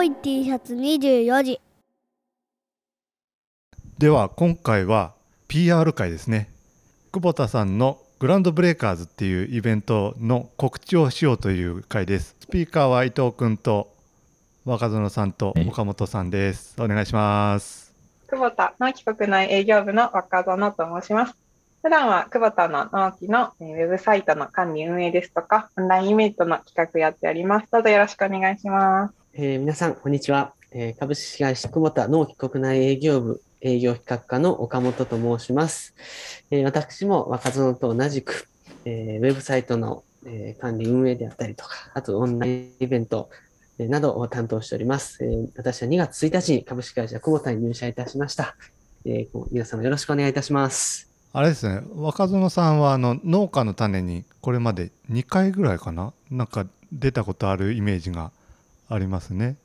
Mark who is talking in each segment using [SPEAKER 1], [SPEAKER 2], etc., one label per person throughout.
[SPEAKER 1] 青い T シャツ24時。
[SPEAKER 2] では今回は PR 会ですね。久保田さんのグランドブレイカーズっていうイベントの告知をしようという会です。スピーカーは伊藤君と若園さんと岡本さんです。お願いします。
[SPEAKER 3] 久保田の企画内営業部の若園と申します。普段は久保田の納期のウェブサイトの管理運営ですとか、オンラインイベントの企画やっております。どうぞよろしくお願いします。
[SPEAKER 4] えー、皆さん、こんにちは。えー、株式会社久保田納期国内営業部営業企画課の岡本と申します。えー、私も若園と同じく、えー、ウェブサイトの、えー、管理運営であったりとか、あとオンラインイベント、えー、などを担当しております。えー、私は2月1日に株式会社久保田に入社いたしました。えー、皆様よろしくお願いいたします。
[SPEAKER 2] あれですね若園さんはあの農家の種にこれまで2回ぐらいかな？なんか出たことあるイメージがありますね。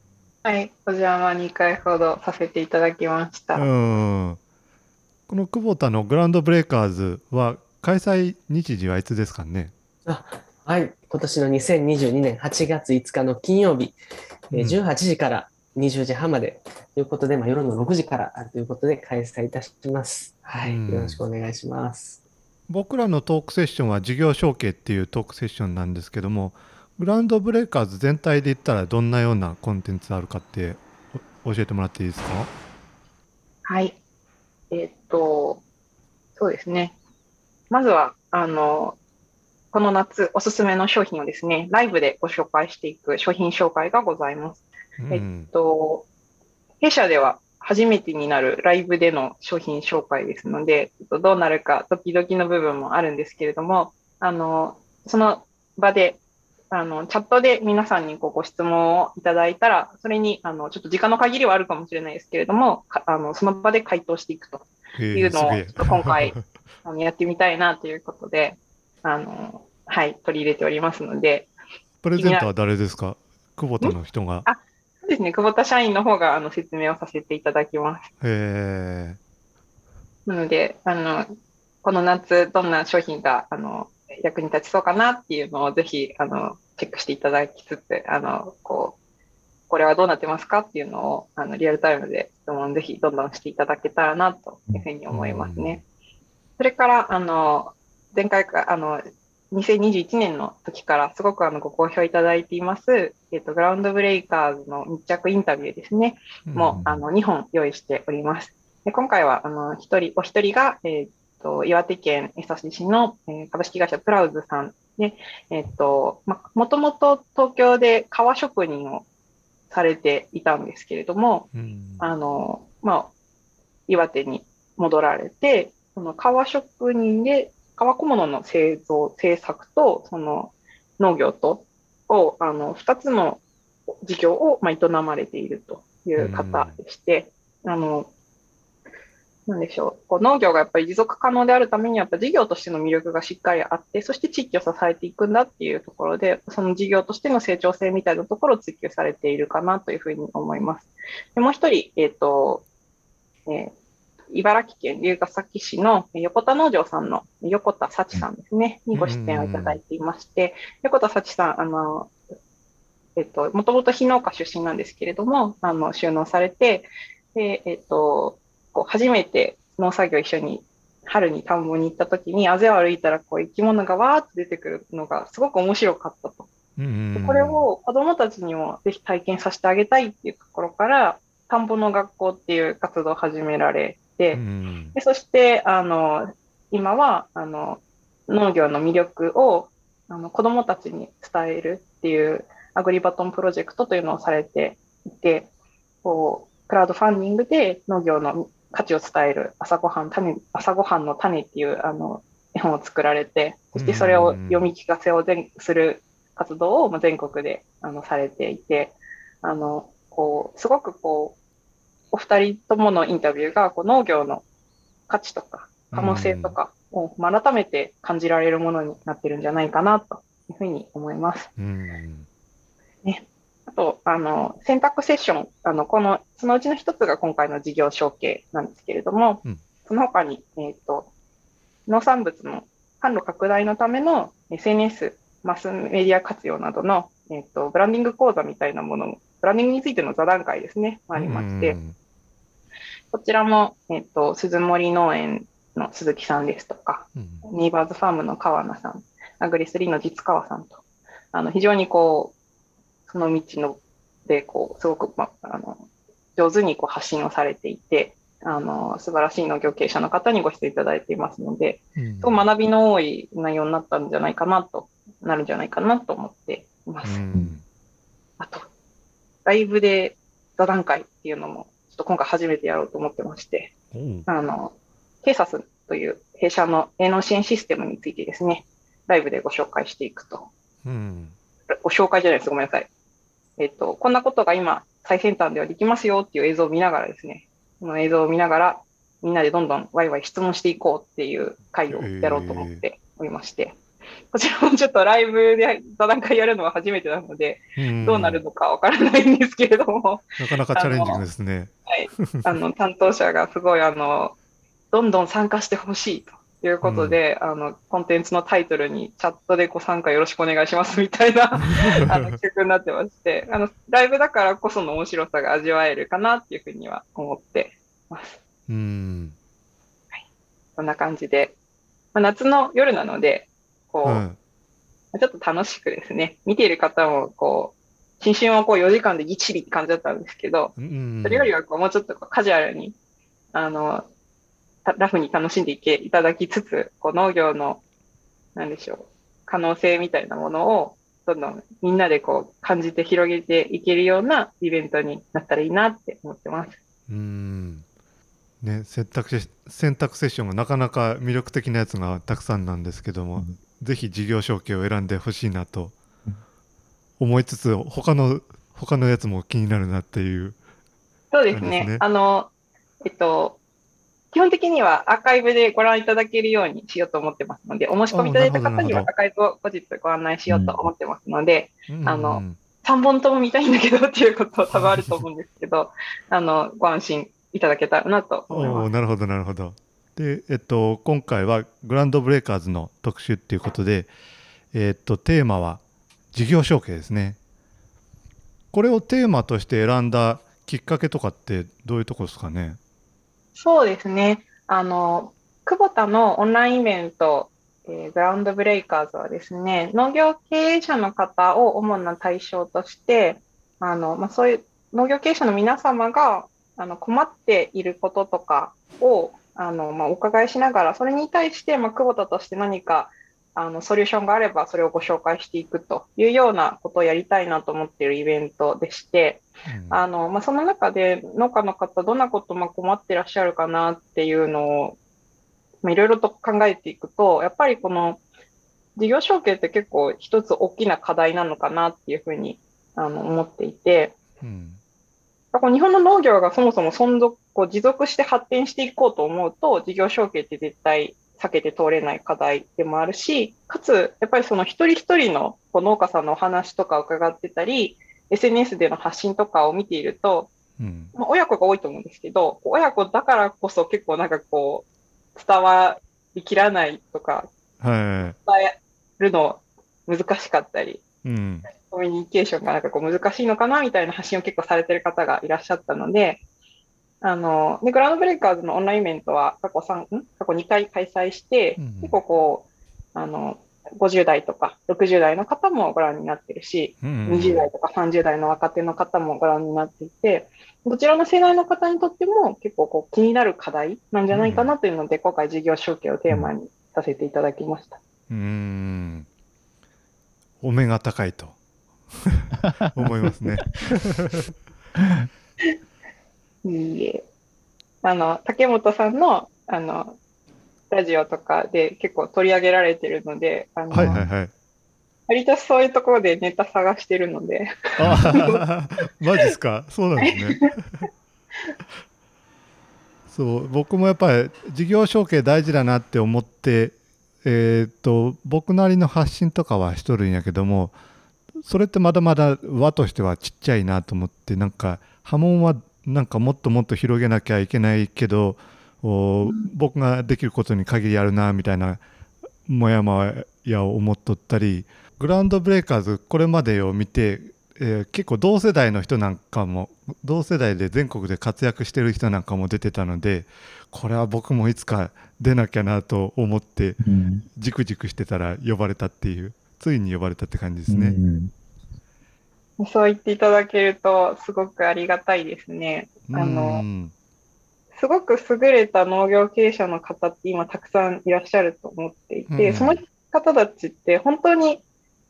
[SPEAKER 3] はいお邪魔2回ほどさせていただきました。
[SPEAKER 2] うんこの久保田のグランドブレイカーズは開催日時はいつですかね？
[SPEAKER 4] あはい今年の2022年8月5日の金曜日、うん、18時から20時半までということで、まあ、夜の6時からということで開催いたします。はい、よろしくお願いします。
[SPEAKER 2] 僕らのトークセッションは事業承継っていうトークセッションなんですけども、グランドブレイカーズ全体で言ったらどんなようなコンテンツあるかって教えてもらっていいですか？
[SPEAKER 3] はい。えー、っと、そうですね。まずは、あの、この夏おすすめの商品をですね、ライブでご紹介していく商品紹介がございます。うん、えっと、弊社では初めてになるライブでの商品紹介ですので、どうなるかドキドキの部分もあるんですけれども、あの、その場で、あの、チャットで皆さんにこうご質問をいただいたら、それに、あの、ちょっと時間の限りはあるかもしれないですけれども、あの、その場で回答していくというのを、今回、あのやってみたいなということで、あの、はい、取り入れておりますので。
[SPEAKER 2] プレゼントは誰ですか？久保田の人が。
[SPEAKER 3] あ、そうですね。久保田社員の方があの説明をさせていただきます。
[SPEAKER 2] へ
[SPEAKER 3] なので、あの、この夏、どんな商品が、あの、役に立ちそうかなっていうのをぜひ、あの、チェックしていただきつつ、あの、こう、これはどうなってますかっていうのを、あの、リアルタイムで質問ぜひどんどんしていただけたらな、というふうに思いますね。それから、あの、前回か、あの、2021年の時からすごくあのご好評いただいています、えっ、と、グラウンドブレイカーズの密着インタビューですね、もうあの2本用意しております。で今回はあの一人、お一人が、えっ、と、岩手県江差市の、え株式会社プラウズさんで、えっ、と、ま、もともと東京で革職人をされていたんですけれども、あの、まあ、岩手に戻られて、その革職人で革小物の製造、製作と、その農業と、を、あの、二つの事業を、まあ、営まれているという方でして、あの、なんでしょう。こう農業がやっぱり持続可能であるために、やっぱ事業としての魅力がしっかりあって、そして地域を支えていくんだっていうところで、その事業としての成長性みたいなところを追求されているかなというふうに思います。でもう一人、えっ、ー、と、えー、茨城県龍ケ崎市の横田農場さんの横田幸さんですね、にご出演をいただいていまして、横田幸さん、あの、えっと、もともと非農家出身なんですけれども、あの、収納されて、で、えっと、こう、初めて農作業一緒に春に田んぼに行った時に、あぜを歩いたらこう生き物がわーっと出てくるのがすごく面白かったと。でこれを子供たちにもぜひ体験させてあげたいっていうところから、田んぼの学校っていう活動を始められて、うん、でそして、あの、今は、あの、農業の魅力をあの子供たちに伝えるっていうアグリバトンプロジェクトというのをされていて、こう、クラウドファンディングで農業の価値を伝える朝ごはん、種、朝ごはんの種っていうあの絵本を作られて、そしてそれを読み聞かせを全する活動を全国であのされていて、あの、こう、すごくこう、お二人とものインタビューがこう農業の価値とか可能性とかを改めて感じられるものになってるんじゃないかなというふうに思います。
[SPEAKER 2] うん。
[SPEAKER 3] ね、あと、あの、選択セッション、あの、この、そのうちの一つが今回の事業承継なんですけれども、うん、その他に、えっ、ー、と、農産物の販路拡大のための SNS、マスメディア活用などの、えっ、ー、と、ブランディング講座みたいなものブランディングについての座談会ですね、ありまして、こちらも、えっと、鈴森農園の鈴木さんですとか、
[SPEAKER 2] うん。
[SPEAKER 3] ネイバーズファームの川名さん、アグリスリーの実川さんと、あの非常にこう、その道ので、こう、すごく、ま、あの、上手にこう発信をされていて、あの、素晴らしい農業経営者の方にご出演いただいていますので、
[SPEAKER 2] うん
[SPEAKER 3] すごく学びの多い内容になったんじゃないかなと、なるんじゃないかなと思っています。
[SPEAKER 2] うん
[SPEAKER 3] あと、ライブで座談会っていうのも、ちょっと今回初めてやろうと思ってまして、
[SPEAKER 2] おう
[SPEAKER 3] あの、ケーサスという弊社の営農支援システムについてですね、ライブでご紹介していくと。
[SPEAKER 2] うん
[SPEAKER 3] ご紹介じゃないです。ごめんなさい。えっと、こんなことが今、最先端ではできますよっていう映像を見ながらですね、この映像を見ながら、みんなでどんどんワイワイ質問していこうっていう会をやろうと思っておりまして、こちらもちょっとライブで座談会やるのは初めてなので、
[SPEAKER 2] うん。
[SPEAKER 3] どうなるのかわからないんですけれども、
[SPEAKER 2] なかなかチャレンジングですね。
[SPEAKER 3] はい、あの担当者がすごいあのどんどん参加してほしいということで、あのコンテンツのタイトルにチャットでご参加よろしくお願いしますみたいな あの企画になってましてあのライブだからこその面白さが味わえるかなっていうふうには思ってます。
[SPEAKER 2] うん。
[SPEAKER 3] こんな感じで、まあ、夏の夜なのでこう、
[SPEAKER 2] うん
[SPEAKER 3] ちょっと楽しくですね見ている方もこう新春をこう4時間でぎっちりって感じだったんですけど、
[SPEAKER 2] うん
[SPEAKER 3] それよりはこうもうちょっとカジュアルに、あの、たラフに楽しんでいけいただきつつ、こう農業の、なんでしょう、可能性みたいなものを、どんどんみんなでこう感じて広げていけるようなイベントになったらいいなって思ってます。
[SPEAKER 2] うんね選択肢選択セッションがなかなか魅力的なやつがたくさんなんですけども、ぜひ事業承継を選んでほしいなと思いつつ他の他のやつも気になるなっていう
[SPEAKER 3] ね。
[SPEAKER 2] そうですね
[SPEAKER 3] あの、えっと、基本的にはアーカイブでご覧いただけるようにしようと思ってますので、お申し込みいただいた方にはアーカイブを後日ご案内しようと思ってますので、
[SPEAKER 2] うん
[SPEAKER 3] あの3本とも見たいんだけどっていうことは多分あると思うんですけど、あの、ご安心いただけたらなと思い
[SPEAKER 2] お
[SPEAKER 3] ます。
[SPEAKER 2] ーなるほどなるほど。でえっと今回はグランドブレイカーズの特集っていうことでえっとテーマは事業承継ですね。これをテーマとして選んだきっかけとかってどういうところですかね？
[SPEAKER 3] そうですね。あの、久保田のオンラインイベント、えーグラウンドブレイカーズはですね、農業経営者の方を主な対象として、あの、まあ、そういう農業経営者の皆様が、あの、困っていることとかを、あの、まあ、お伺いしながら、それに対して、まあ、久保田として何か、あの、ソリューションがあれば、それをご紹介していくというようなことをやりたいなと思っているイベントでして、
[SPEAKER 2] うん。
[SPEAKER 3] あの、まあ、その中で農家の方、どんなことまあ困ってらっしゃるかなっていうのを、まあ、いろいろと考えていくと、やっぱりこの事業承継って結構一つ大きな課題なのかなっていうふうにあの思っていて、
[SPEAKER 2] うん
[SPEAKER 3] 日本の農業がそもそも存続、こう持続して発展していこうと思うと、事業承継って絶対避けて通れない課題でもあるし、かつ、やっぱりその一人一人のこう農家さんのお話とかを伺ってたり、SNS での発信とかを見ていると、
[SPEAKER 2] うん。
[SPEAKER 3] まあ、親子が多いと思うんですけど、親子だからこそ結構なんかこう、伝わりきらないとか、
[SPEAKER 2] は
[SPEAKER 3] 伝えるの難しかったり、
[SPEAKER 2] い。うん。
[SPEAKER 3] コミュニケーションがなんかこう難しいのかなみたいな発信を結構されてる方がいらっしゃったので、あの、で、グラウンドブレイカーズのオンラインイベントは過去3、ん？過去2回開催して、
[SPEAKER 2] うん
[SPEAKER 3] 結構こう、あの、50代とか60代の方もご覧になってるし、
[SPEAKER 2] うん
[SPEAKER 3] 20代とか30代の若手の方もご覧になっていて、どちらの世代の方にとっても結構こう気になる課題なんじゃないかなというので、今回事業承継をテーマにさせていただきました。
[SPEAKER 2] うん。お目が高いと。思いますね。
[SPEAKER 3] いいえ。あの、竹本さんの、あの、ラジオとかで結構取り上げられてるので、あの、
[SPEAKER 2] はいはいはい。
[SPEAKER 3] 割とそういうところでネタ探してるので、
[SPEAKER 2] あマジっすか？そうなんですね。そう僕もやっぱり事業承継大事だなって思ってえーっと僕なりの発信とかはしとるんやけどもそれってまだまだ輪としてはちっちゃいなと思ってなんか波紋はなんかもっともっと広げなきゃいけないけどお僕ができることに限りあるなみたいなもやもやを思っとったりグラウンドブレイカーズこれまでを見てえー結構同世代の人なんかも同世代で全国で活躍してる人なんかも出てたのでこれは僕もいつか出なきゃなと思って
[SPEAKER 5] うん
[SPEAKER 2] じくじくしてたら呼ばれたっていうついに呼ばれたって感じですね。
[SPEAKER 5] うん
[SPEAKER 3] そう言っていただけると、すごくありがたいですね。あ
[SPEAKER 2] う
[SPEAKER 3] の、
[SPEAKER 2] ん
[SPEAKER 3] すごく優れた農業経営者の方って今たくさんいらっしゃると思っていて、
[SPEAKER 2] うん。
[SPEAKER 3] その方たちって本当に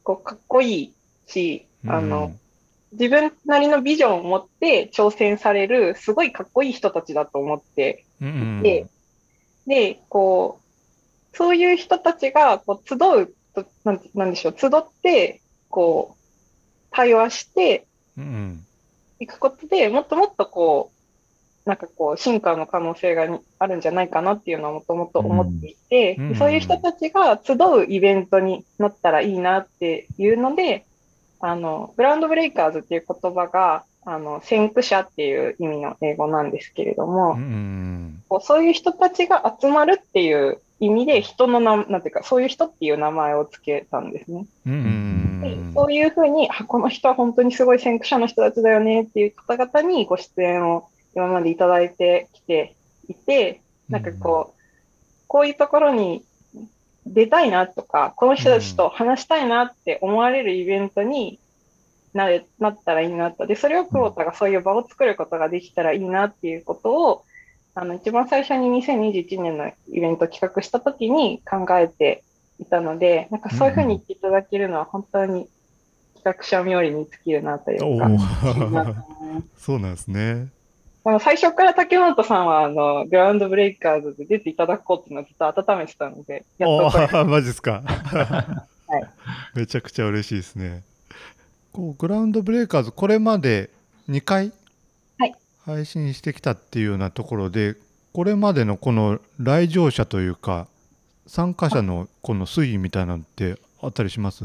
[SPEAKER 3] こうかっこいいし、あ
[SPEAKER 2] う
[SPEAKER 3] の
[SPEAKER 2] ん、
[SPEAKER 3] 自分なりのビジョンを持って挑戦されるすごいかっこいい人たちだと思って
[SPEAKER 2] うんうん。
[SPEAKER 3] でで、こう、そういう人たちがこう集うとなんて、なんでしょう、集って、こう、対話して
[SPEAKER 2] うん
[SPEAKER 3] いくことでもっともっとこう、なんかこう、進化の可能性がにあるんじゃないかなっていうのはもともと思っていて、
[SPEAKER 2] うん
[SPEAKER 3] でそういう人たちが集うイベントになったらいいなっていうので、あの、グラウンドブレイカーズっていう言葉が、あの、先駆者っていう意味の英語なんですけれども、
[SPEAKER 2] うんうん
[SPEAKER 3] こうそういう人たちが集まるっていう意味で人の名、なんていうか、そういう人っていう名前をつけたんですね。
[SPEAKER 2] うん
[SPEAKER 3] そういうふうに、あ、この人は本当にすごい先駆者の人たちだよねっていう方々にご出演を今までいただいてきていて、なんかこう、こういうところに出たいなとか、この人たちと話したいなって思われるイベントになれなったらいいなと。で、それを久保田がそういう場を作ることができたらいいなっていうことを、あの、一番最初に2021年のイベントを企画したときに考えていたので、なんかそういうふうに言っていただけるのは本当に企画者冥利に尽きるなというか、
[SPEAKER 2] そうなんですね。
[SPEAKER 3] あの最初から竹本さんはあのグラウンドブレイカーズで出ていただこうっていうのをずっと温めてたので、や
[SPEAKER 2] お
[SPEAKER 3] っとこれ
[SPEAKER 2] ー マジですか。
[SPEAKER 3] い
[SPEAKER 2] めちゃくちゃ嬉しいですね。こうグラウンドブレイカーズこれまで2回
[SPEAKER 3] はい
[SPEAKER 2] 配信してきたっていうようなところで、これまでのこの来場者というか参加者のこの推移みたいなのってあったりします？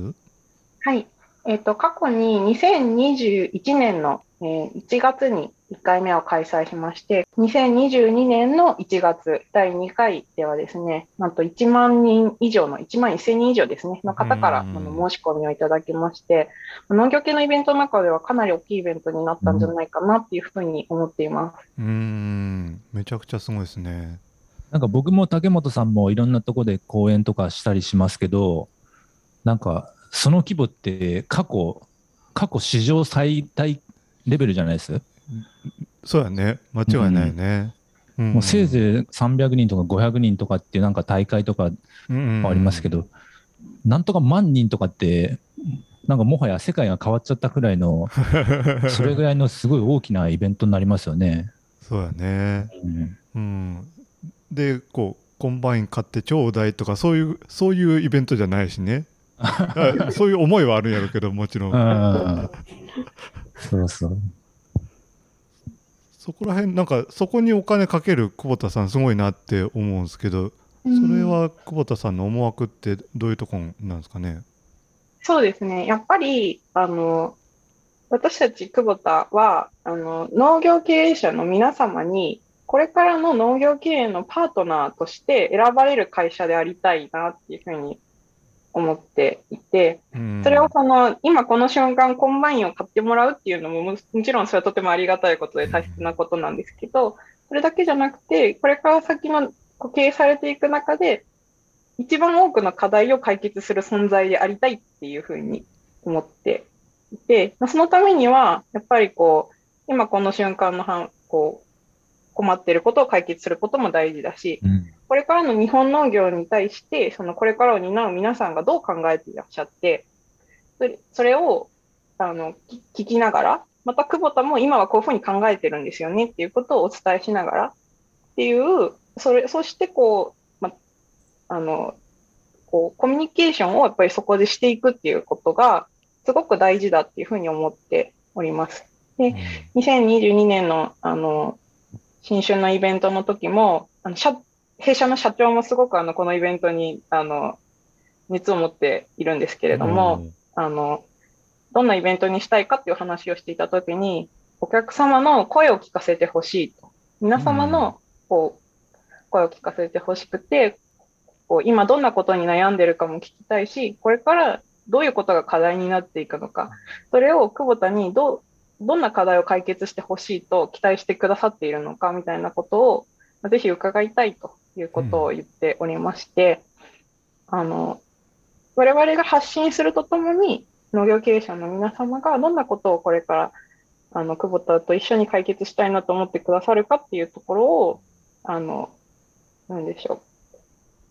[SPEAKER 3] はい。えっ、と、過去に2021年の、えー1月に1回目を開催しまして、2022年の1月、第2回ではですね、なんと1万人以上の、1万1000人以上ですね、の方からあ
[SPEAKER 2] うん
[SPEAKER 3] の申し込みをいただきまして、農業系のイベントの中ではかなり大きいイベントになったんじゃないかなっていうふうに思っています。
[SPEAKER 2] うーん、めちゃくちゃすごいですね。
[SPEAKER 5] なんか僕も竹本さんもいろんなとこで講演とかしたりしますけど、なんかその規模って過去、過去史上最大レベルじゃないです、
[SPEAKER 2] そうやね、間違いないね。うん
[SPEAKER 5] もうせいぜい300人とか500人とかっていうなんか大会とかありますけど、なんとか万人とかって、なんかもはや世界が変わっちゃったくらいの、それぐらいのすごい大きなイベントになりますよね。
[SPEAKER 2] そうやね。
[SPEAKER 5] うん。
[SPEAKER 2] うん、でこうコンバイン買ってちょうだいとかそういうそういうイベントじゃないしね。あそういう思いはあるんやろうけどもちろん、
[SPEAKER 5] うん。そうそう。
[SPEAKER 2] そこら辺なんかそこにお金かけるクボタさんすごいなって思うんですけどそれはクボタさんの思惑ってどういうとこなんですかね？
[SPEAKER 3] そうですね。やっぱり、あの、私たちクボタは、あの、農業経営者の皆様に、これからの農業経営のパートナーとして選ばれる会社でありたいなっていうふうに思っていて、
[SPEAKER 2] うん。
[SPEAKER 3] それをその、今この瞬間コンバインを買ってもらうっていうのもももちろんそれはとてもありがたいことで大切なことなんですけど、それだけじゃなくて、これから先のこう経営されていく中で、一番多くの課題を解決する存在でありたいっていうふうに思っていて、まあそのためには、やっぱりこう、今この瞬間のこう困っていることを解決することも大事だし、
[SPEAKER 5] うん
[SPEAKER 3] これからの日本農業に対して、そのこれからを担う皆さんがどう考えていらっしゃって、それそれをあのき聞きながら、また久保田も今はこういうふうに考えてるんですよねっていうことをお伝えしながらっていう、それそしてこう、ま、あのこうコミュニケーションをやっぱりそこでしていくっていうことがすごく大事だっていうふうに思っております。で2022年のあの新春のイベントの時も、あの社弊社の社長もすごくあのこのイベントにあの熱を持っているんですけれども、あのどんなイベントにしたいかっていう話をしていた時に、お客様の声を聞かせてほしいと。皆様のこう声を聞かせてほしくて、こう今どんなことに悩んでるかも聞きたいし、これからどういうことが課題になっていくのか、それを久保田にどうどんな課題を解決してほしいと期待してくださっているのかみたいなことを、まあぜひ伺いたいということを言っておりまして、あの、我々が発信するとともに、農業経営者の皆様がどんなことをこれから、あの、久保田と一緒に解決したいなと思ってくださるかっていうところを、あの、なんでしょ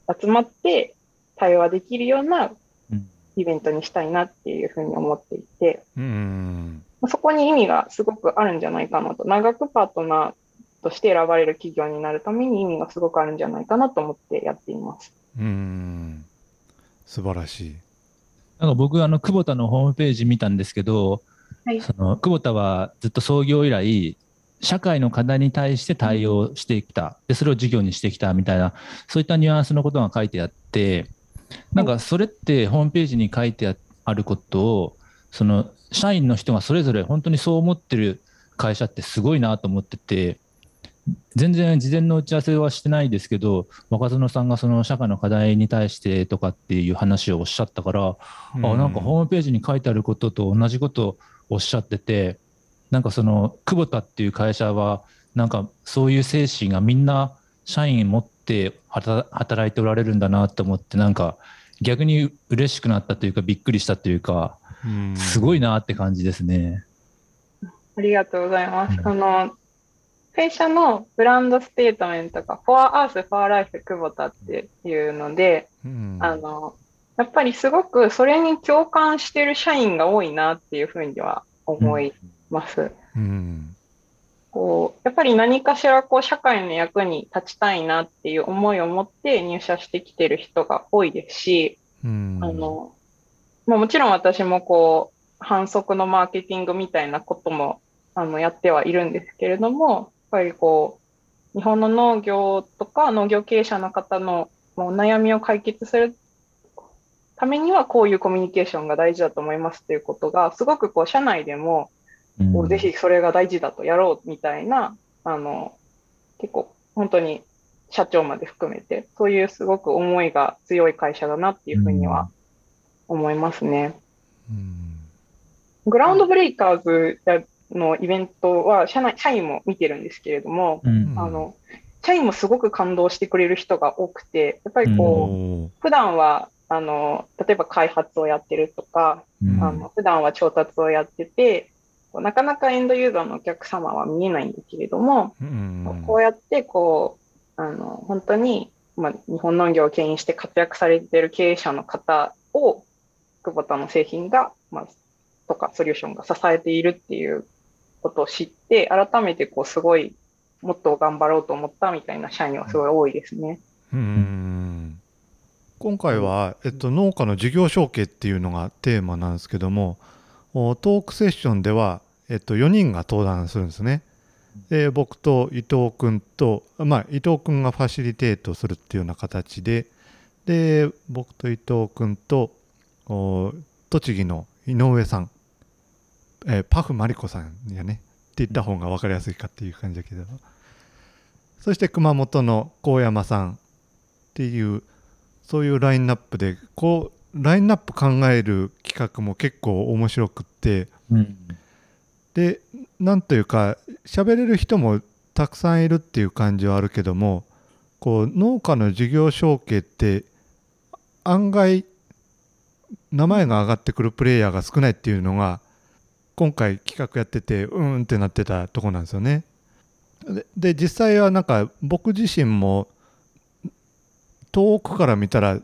[SPEAKER 3] う。集まって対話できるような
[SPEAKER 5] うん
[SPEAKER 3] イベントにしたいなっていうふうに思っていて、
[SPEAKER 2] うん
[SPEAKER 3] まあそこに意味がすごくあるんじゃないかなと、長くパートナーとして選ばれる企業になるために意味がすごくあるんじゃないかなと思ってやっています。
[SPEAKER 2] うん素晴らしい。
[SPEAKER 5] なんか僕、あの、久保田のホームページ見たんですけど、
[SPEAKER 3] はい
[SPEAKER 5] その久保田はずっと創業以来、社会の課題に対して対応してきた、でそれを事業にしてきたみたいな、そういったニュアンスのことが書いてあって、なんかそれってホームページに書いてああることを、その社員の人がそれぞれ本当にそう思ってる会社ってすごいなと思ってて、全然事前の打ち合わせはしてないですけど、若園さんがその社会の課題に対してとかっていう話をおっしゃったから、あなんかホームページに書いてあることと同じことをおっしゃってて、なんかその久保田っていう会社は、なんかそういう精神がみんな社員持って働働いておられるんだなと思って、なんか逆に嬉しくなったというか、びっくりしたというか、
[SPEAKER 2] うん
[SPEAKER 5] すごいなって感じですね。
[SPEAKER 3] ありがとうございます。
[SPEAKER 5] うん
[SPEAKER 3] あの、会社のブランドステートメントが For Earth, For Life 久保田っていうので、
[SPEAKER 2] うん
[SPEAKER 3] あの、やっぱりすごくそれに共感してる社員が多いなっていうふうには思います。
[SPEAKER 2] うん
[SPEAKER 3] こう、やっぱり何かしらこう社会の役に立ちたいなっていう思いを持って入社してきてる人が多いですし、
[SPEAKER 2] うん
[SPEAKER 3] あの、まあ、もちろん私もこう、反則のマーケティングみたいなことも、あの、やってはいるんですけれども、やっぱりこう、日本の農業とか農業経営者の方のもうお悩みを解決するためにはこういうコミュニケーションが大事だと思いますっていうことが、すごくこう、社内でも、
[SPEAKER 5] うん。
[SPEAKER 3] こうぜひそれが大事だとやろうみたいな、あの、結構本当に社長まで含めて、そういうすごく思いが強い会社だなっていうふうには思いますね。
[SPEAKER 2] うん。
[SPEAKER 3] グラウンドブレイカーズのイベントは社内、社員も見てるんですけれども、
[SPEAKER 5] うん。
[SPEAKER 3] あの、社員もすごく感動してくれる人が多くて、やっぱりこう、普段は、あの、例えば開発をやってるとか、
[SPEAKER 5] うん。
[SPEAKER 3] あの普段は調達をやってて、こうなかなかエンドユーザーのお客様は見えないんだけれども、
[SPEAKER 2] うん。
[SPEAKER 3] こうやってこう、あの、本当に、まあ、日本農業を牽引して活躍されている経営者の方を、久保田の製品が、まあ、とかソリューションが支えているっていうことを知って、改めてこう、すごい、もっと頑張ろうと思ったみたいな社員はすごい多いですね。
[SPEAKER 2] うん今回は、えっと、農家の事業承継っていうのがテーマなんですけどもおトークセッションでは、えっと、4人が登壇するんですね。で僕と伊藤君と、まあ、伊藤君がファシリテートするっていうような形でで僕と伊藤君と栃木の井上さん、えーパフマリコさんやね。って言った方が分かりやすいかっていう感じだけど。そして熊本の高山さんっていうそういうラインナップでこうラインナップ考える企画も結構面白くって。
[SPEAKER 5] うん。
[SPEAKER 2] でなんというか喋れる人もたくさんいるっていう感じはあるけどもこう農家の事業承継って案外名前が上がってくるプレイヤーが少ないっていうのが今回企画やっててうーんってなってたとこなんですよね。でで実際はなんか僕自身も遠くから見たら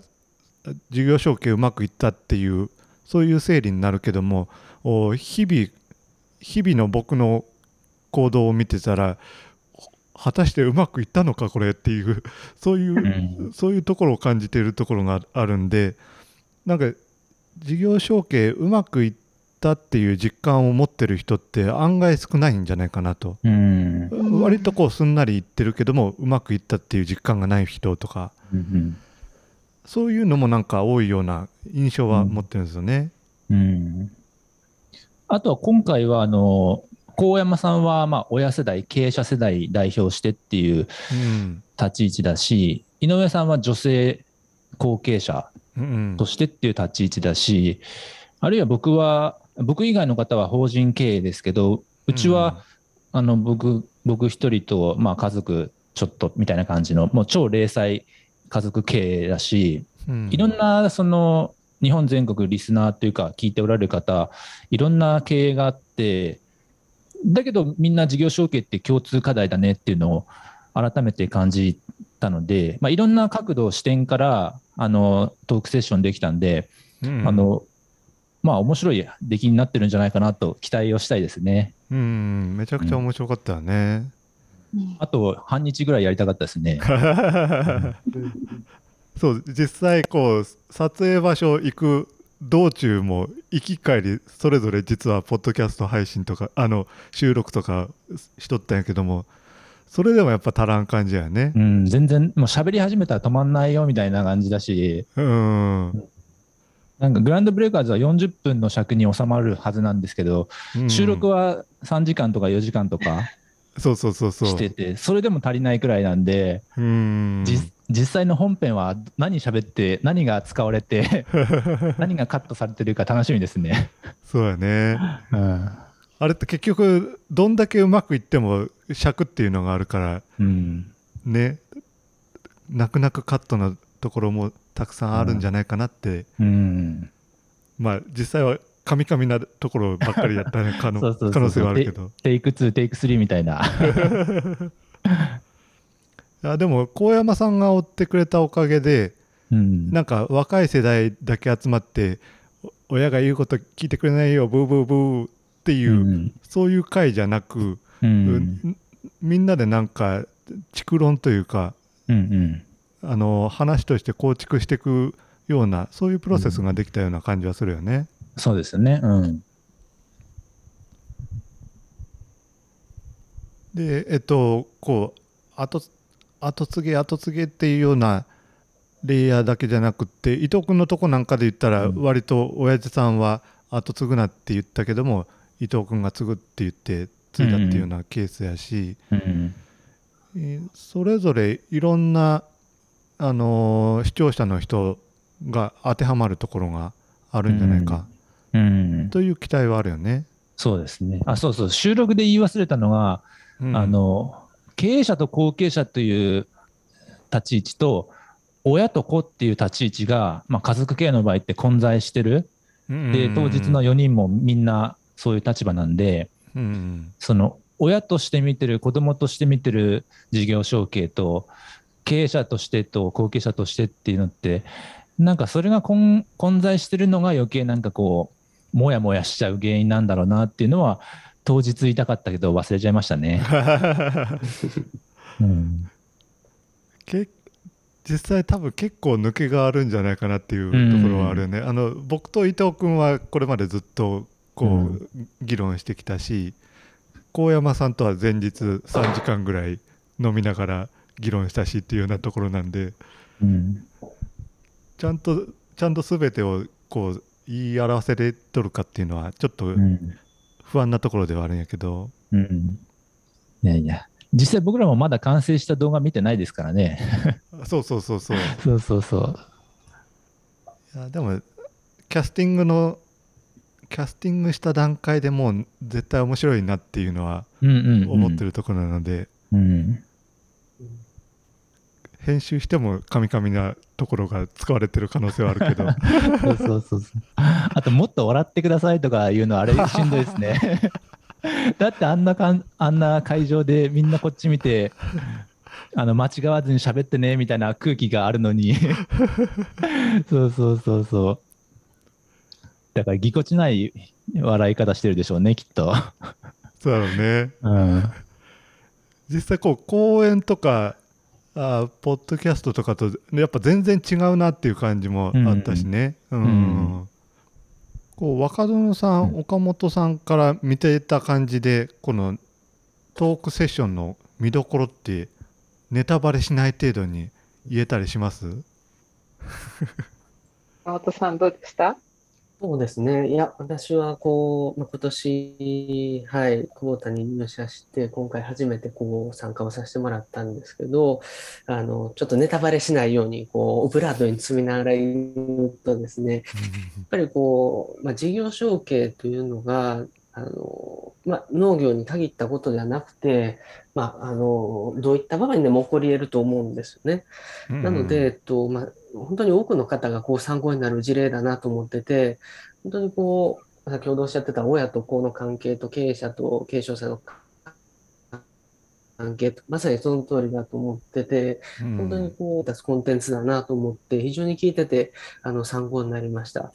[SPEAKER 2] 事業承継うまくいったっていうそういう整理になるけどもお日々日々の僕の行動を見てたら果たしてうまくいったのかこれっていうそういう、
[SPEAKER 5] うん
[SPEAKER 2] そういうところを感じているところがあるんでなんか事業承継うまくいったっていう実感を持ってる人って案外少ないんじゃないかなと。
[SPEAKER 5] うん。
[SPEAKER 3] うん
[SPEAKER 2] 割とこうすんなり言ってるけどもうまくいったっていう実感がない人とか。
[SPEAKER 5] うん
[SPEAKER 2] そういうのもなんか多いような印象は持ってるんですよね。
[SPEAKER 5] うん。あとは今回はあの高山さんはまあ親世代経営者世代代表してっていう
[SPEAKER 2] うん。
[SPEAKER 5] 立ち位置だし井上さんは女性後継者
[SPEAKER 2] うん
[SPEAKER 5] としてっていう立ち位置だし、あるいは僕は、僕以外の方は法人経営ですけど、うちは、あの僕僕一人と、まあ、家族ちょっとみたいな感じの、もう超零細家族経営だし、
[SPEAKER 2] うん。
[SPEAKER 5] いろんなその日本全国リスナーというか聞いておられる方、いろんな経営があって、だけどみんな事業承継って共通課題だねっていうのを改めて感じたので、まあ、いろんな角度、視点からあのトークセッションできたんで、
[SPEAKER 2] うん
[SPEAKER 5] あのまあ面白い出来になってるんじゃないかなと期待をしたいですね。
[SPEAKER 2] うんめちゃくちゃ面白かったよね。
[SPEAKER 5] あと半日ぐらいやりたかったですね。
[SPEAKER 2] そう実際こう撮影場所行く道中も行き帰りそれぞれ実はポッドキャスト配信とかあの収録とかしとったんやけどもそれでもやっぱ足らん感じやね
[SPEAKER 5] う。ん、全然もう喋り始めたら止まんないよみたいな感じだし、
[SPEAKER 2] うん、
[SPEAKER 5] なんかグランドブレイカーズは40分の尺に収まるはずなんですけど、
[SPEAKER 2] うん
[SPEAKER 5] 収録は3時間とか4時間とか
[SPEAKER 2] そうそうそうそう。
[SPEAKER 5] してて、それでも足りないくらいなんで、
[SPEAKER 2] うん
[SPEAKER 5] じ実際の本編は何喋って、何が使われて、何がカットされてるか楽しみですね。
[SPEAKER 2] そうやね。
[SPEAKER 5] うん
[SPEAKER 2] あれって結局どんだけうまくいっても尺っていうのがあるから
[SPEAKER 5] うん。
[SPEAKER 2] ね。泣く泣くカットのところもたくさんあるんじゃないかなって、
[SPEAKER 5] うん。
[SPEAKER 2] まあ実際はカミカミなところばっかりやった可能 可能性はあるけど。
[SPEAKER 5] テイク2、テイク3みたいな。
[SPEAKER 2] いやでも高山さんが追ってくれたおかげで
[SPEAKER 5] うん。
[SPEAKER 2] なんか若い世代だけ集まってお親が言うこと聞いてくれないよブーブーブーっていう、
[SPEAKER 5] うん。
[SPEAKER 2] そういう会じゃなく、
[SPEAKER 5] うん。
[SPEAKER 2] んみんなでなんか築論というか
[SPEAKER 5] うん
[SPEAKER 2] あの話として構築していくようなそういうプロセスができたような感じはするよね。
[SPEAKER 5] そうですね。うん。
[SPEAKER 2] でえっとこう後後継ぎ後継ぎっていうようなレイヤーだけじゃなくって伊藤君のとこなんかで言ったら
[SPEAKER 5] うん。
[SPEAKER 2] 割と親父さんは後継ぐなって言ったけども伊藤君が継ぐって言って継いだっていうようなケースやし、
[SPEAKER 5] うん
[SPEAKER 2] えーそれぞれいろんな、あのー視聴者の人が当てはまるところがあるんじゃないか、
[SPEAKER 5] うん
[SPEAKER 2] という期待はあるよね。
[SPEAKER 5] そうですね。あ、そうそう。収録で言い忘れたのが、
[SPEAKER 2] うん
[SPEAKER 5] あの、経営者と後継者という立ち位置と、親と子っていう立ち位置が、まあ、家族経営の場合って混在してる。で、当日の4人もみんなそういう立場なんで、
[SPEAKER 2] うん
[SPEAKER 5] その親として見てる、子供として見てる事業承継と、経営者としてと後継者としてっていうのって、なんかそれが混混在してるのが余計なんかこう、もやもやしちゃう原因なんだろうなっていうのは、当日言いたかったけど忘れちゃいましたね。うん
[SPEAKER 2] け実際多分結構抜けがあるんじゃないかなっていうところはあるよね。あの僕と伊藤君はこれまでずっとこう、
[SPEAKER 5] うん。
[SPEAKER 2] 議論してきたし高山さんとは前日3時間ぐらい飲みながら議論したしっていうようなところなんで
[SPEAKER 5] うん。
[SPEAKER 2] ちゃんとちゃんと全てをこう言い表せれとるかっていうのはちょっと
[SPEAKER 5] うん。
[SPEAKER 2] 不安なところではあるんやけど、
[SPEAKER 5] うん。いやいや、実際僕らもまだ完成した動画見てないですからね。
[SPEAKER 2] そうそうそうそう。
[SPEAKER 5] そうそうそう。
[SPEAKER 2] いやでもキャスティングのキャスティングした段階でもう絶対面白いなっていうのは。思ってるところなので、
[SPEAKER 5] うん。
[SPEAKER 2] 編集してもカミカミなところが使われてる可能性はあるけど
[SPEAKER 5] そうそうそうそう。あと、もっと笑ってくださいとかいうのは、あれしんどいですね。だってあんなかん、あんな会場でみんなこっち見て、あの間違わずに喋ってねみたいな空気があるのに そうそうそうそう。だからぎこちない笑い方してるでしょうね、きっと。
[SPEAKER 2] そうだろうね。
[SPEAKER 5] うん。
[SPEAKER 2] 実際こう講演とかあポッドキャストとかとやっぱ全然違うなっていう感じもあったしね、うん。
[SPEAKER 5] うん。
[SPEAKER 2] こう若園さん、
[SPEAKER 5] うん
[SPEAKER 2] 岡本さんから見てた感じでこのトークセッションの見どころってネタバレしない程度に言えたりします？
[SPEAKER 3] 山本さんどうでした？
[SPEAKER 4] そうですね。いや、私はこう、まあ、今年、はい、久保田に入社して、今回初めてこう参加をさせてもらったんですけど、あの、ちょっとネタバレしないように、こう、オブラートに積みながら言うとですね、やっぱりこう、まあ、事業承継というのが、あの、まあ、農業に限ったことではなくて、まあ、あの、どういった場面でも起こり得ると思うんですよね。なので、えっと、まあ、本当に多くの方がこう参考になる事例だなと思ってて、本当にこう、先ほどおっしゃってた親と子の関係と経営者と継承者の関係と、まさにその通りだと思ってて、
[SPEAKER 2] うん
[SPEAKER 4] 本当にこう、出すコンテンツだなと思って、非常に聞いてて、あの、参考になりました。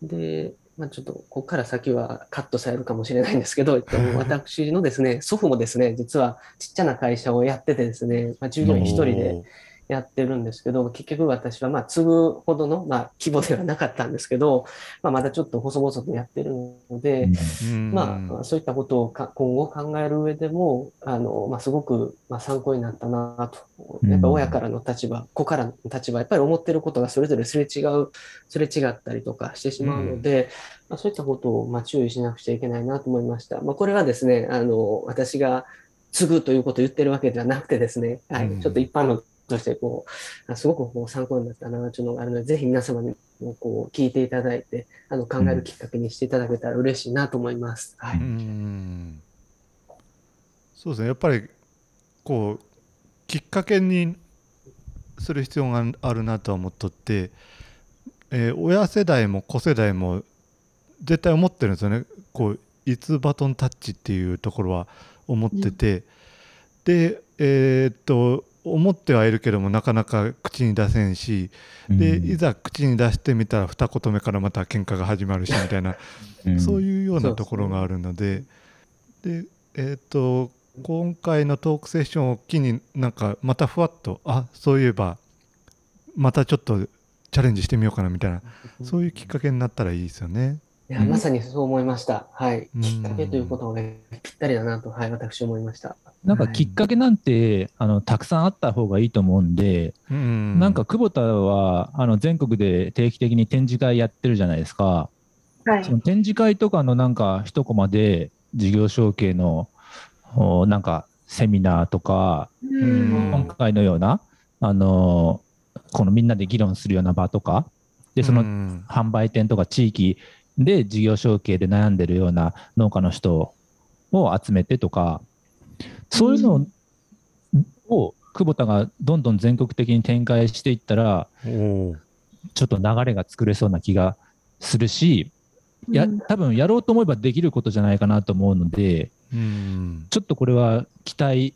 [SPEAKER 4] で、まあ、ちょっと、ここから先はカットされるかもしれないんですけど、えっと、私のですね、祖父もですね、実はちっちゃな会社をやっててですね、まあ、従業員一人でやってるんですけど、結局私はまあ継ぐほどの、まあ、規模ではなかったんですけど、まあ、まだちょっと細々とやってるので、
[SPEAKER 2] うん。
[SPEAKER 4] まあ、そういったことをか今後考える上でも、あの、まあ、すごく、まあ、参考になったなと。やっぱ親からの立場、子からの立場、やっぱり思ってることがそれぞれすれ違う、すれ違ったりとかしてしまうので、まあ、そういったことを、まあ、注意しなくちゃいけないなと思いました。まあ、これはですね、あの、私が継ぐということを言ってるわけではなくてですね、はい、
[SPEAKER 2] うん。
[SPEAKER 4] ちょっと一般のとして、こう、あすごくこう参考になったなというのがあるので、ぜひ皆様にもこう聞いていただいて、あの考えるきっかけにしていただけたら嬉しいなと思います。はい。
[SPEAKER 2] うんそうですね。やっぱりこうきっかけにする必要があるなとは思っとって、えー親世代も子世代も絶対思ってるんですよね。こういつバトンタッチっていうところは思ってて、でえーっと思ってはいるけどもなかなか口に出せんし、でいざ口に出してみたら二言目からまた喧嘩が始まるしみたいなそう
[SPEAKER 5] う
[SPEAKER 2] いうようなところがあるので、で、えっ、と、今回のトークセッションを機に、なんか、またふわっと、あそういえば、またちょっとチャレンジしてみようかなみたいな、そういうきっかけになったらいいですよね。
[SPEAKER 4] いや、まさにそう思いました。はい。
[SPEAKER 2] うん
[SPEAKER 4] きっかけということがねぴったりだなと、はい、私思いました。
[SPEAKER 5] なんかきっかけなんて、あのたくさんあった方がいいと思うんで、
[SPEAKER 2] うん。
[SPEAKER 5] なんか久保田はあの全国で定期的に展示会やってるじゃないですか。
[SPEAKER 3] はい。
[SPEAKER 5] その展示会とかのなんか一コマで事業承継のおなんかセミナーとか、
[SPEAKER 2] ん。
[SPEAKER 5] 今回のような、あのこのみんなで議論するような場とか、でその
[SPEAKER 2] うん。
[SPEAKER 5] 販売店とか地域で事業承継で悩んでるような農家の人を集めてとか、そういうのを久保田がどんどん全国的に展開していったら、ちょっと流れが作れそうな気がするし、や
[SPEAKER 3] うん。
[SPEAKER 5] 多分やろうと思えばできることじゃないかなと思うので、
[SPEAKER 2] うん。
[SPEAKER 5] ちょっとこれは期待、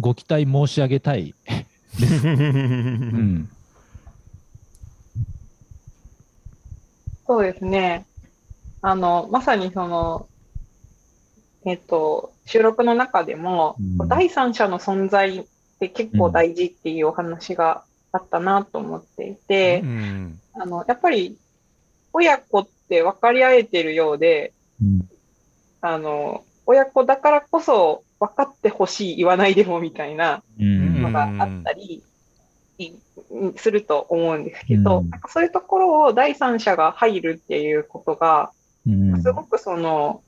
[SPEAKER 5] ご期待申し上げたい。うん。
[SPEAKER 3] そうですね。あの、まさにその、えっと、収録の中でも、
[SPEAKER 5] うん。
[SPEAKER 3] 第三者の存在って結構大事っていうお話があったなと思っていて、
[SPEAKER 2] うん。
[SPEAKER 3] あの、やっぱり、親子って分かり合えてるようで、
[SPEAKER 5] うん。
[SPEAKER 3] あの、親子だからこそ分かってほしい、言わないでもみたいな
[SPEAKER 5] うん。
[SPEAKER 3] のがあったり、いすると思うんですけど、
[SPEAKER 5] うん。
[SPEAKER 3] なんかそういうところを第三者が入るっていうことが、
[SPEAKER 5] うん。
[SPEAKER 3] すごくその、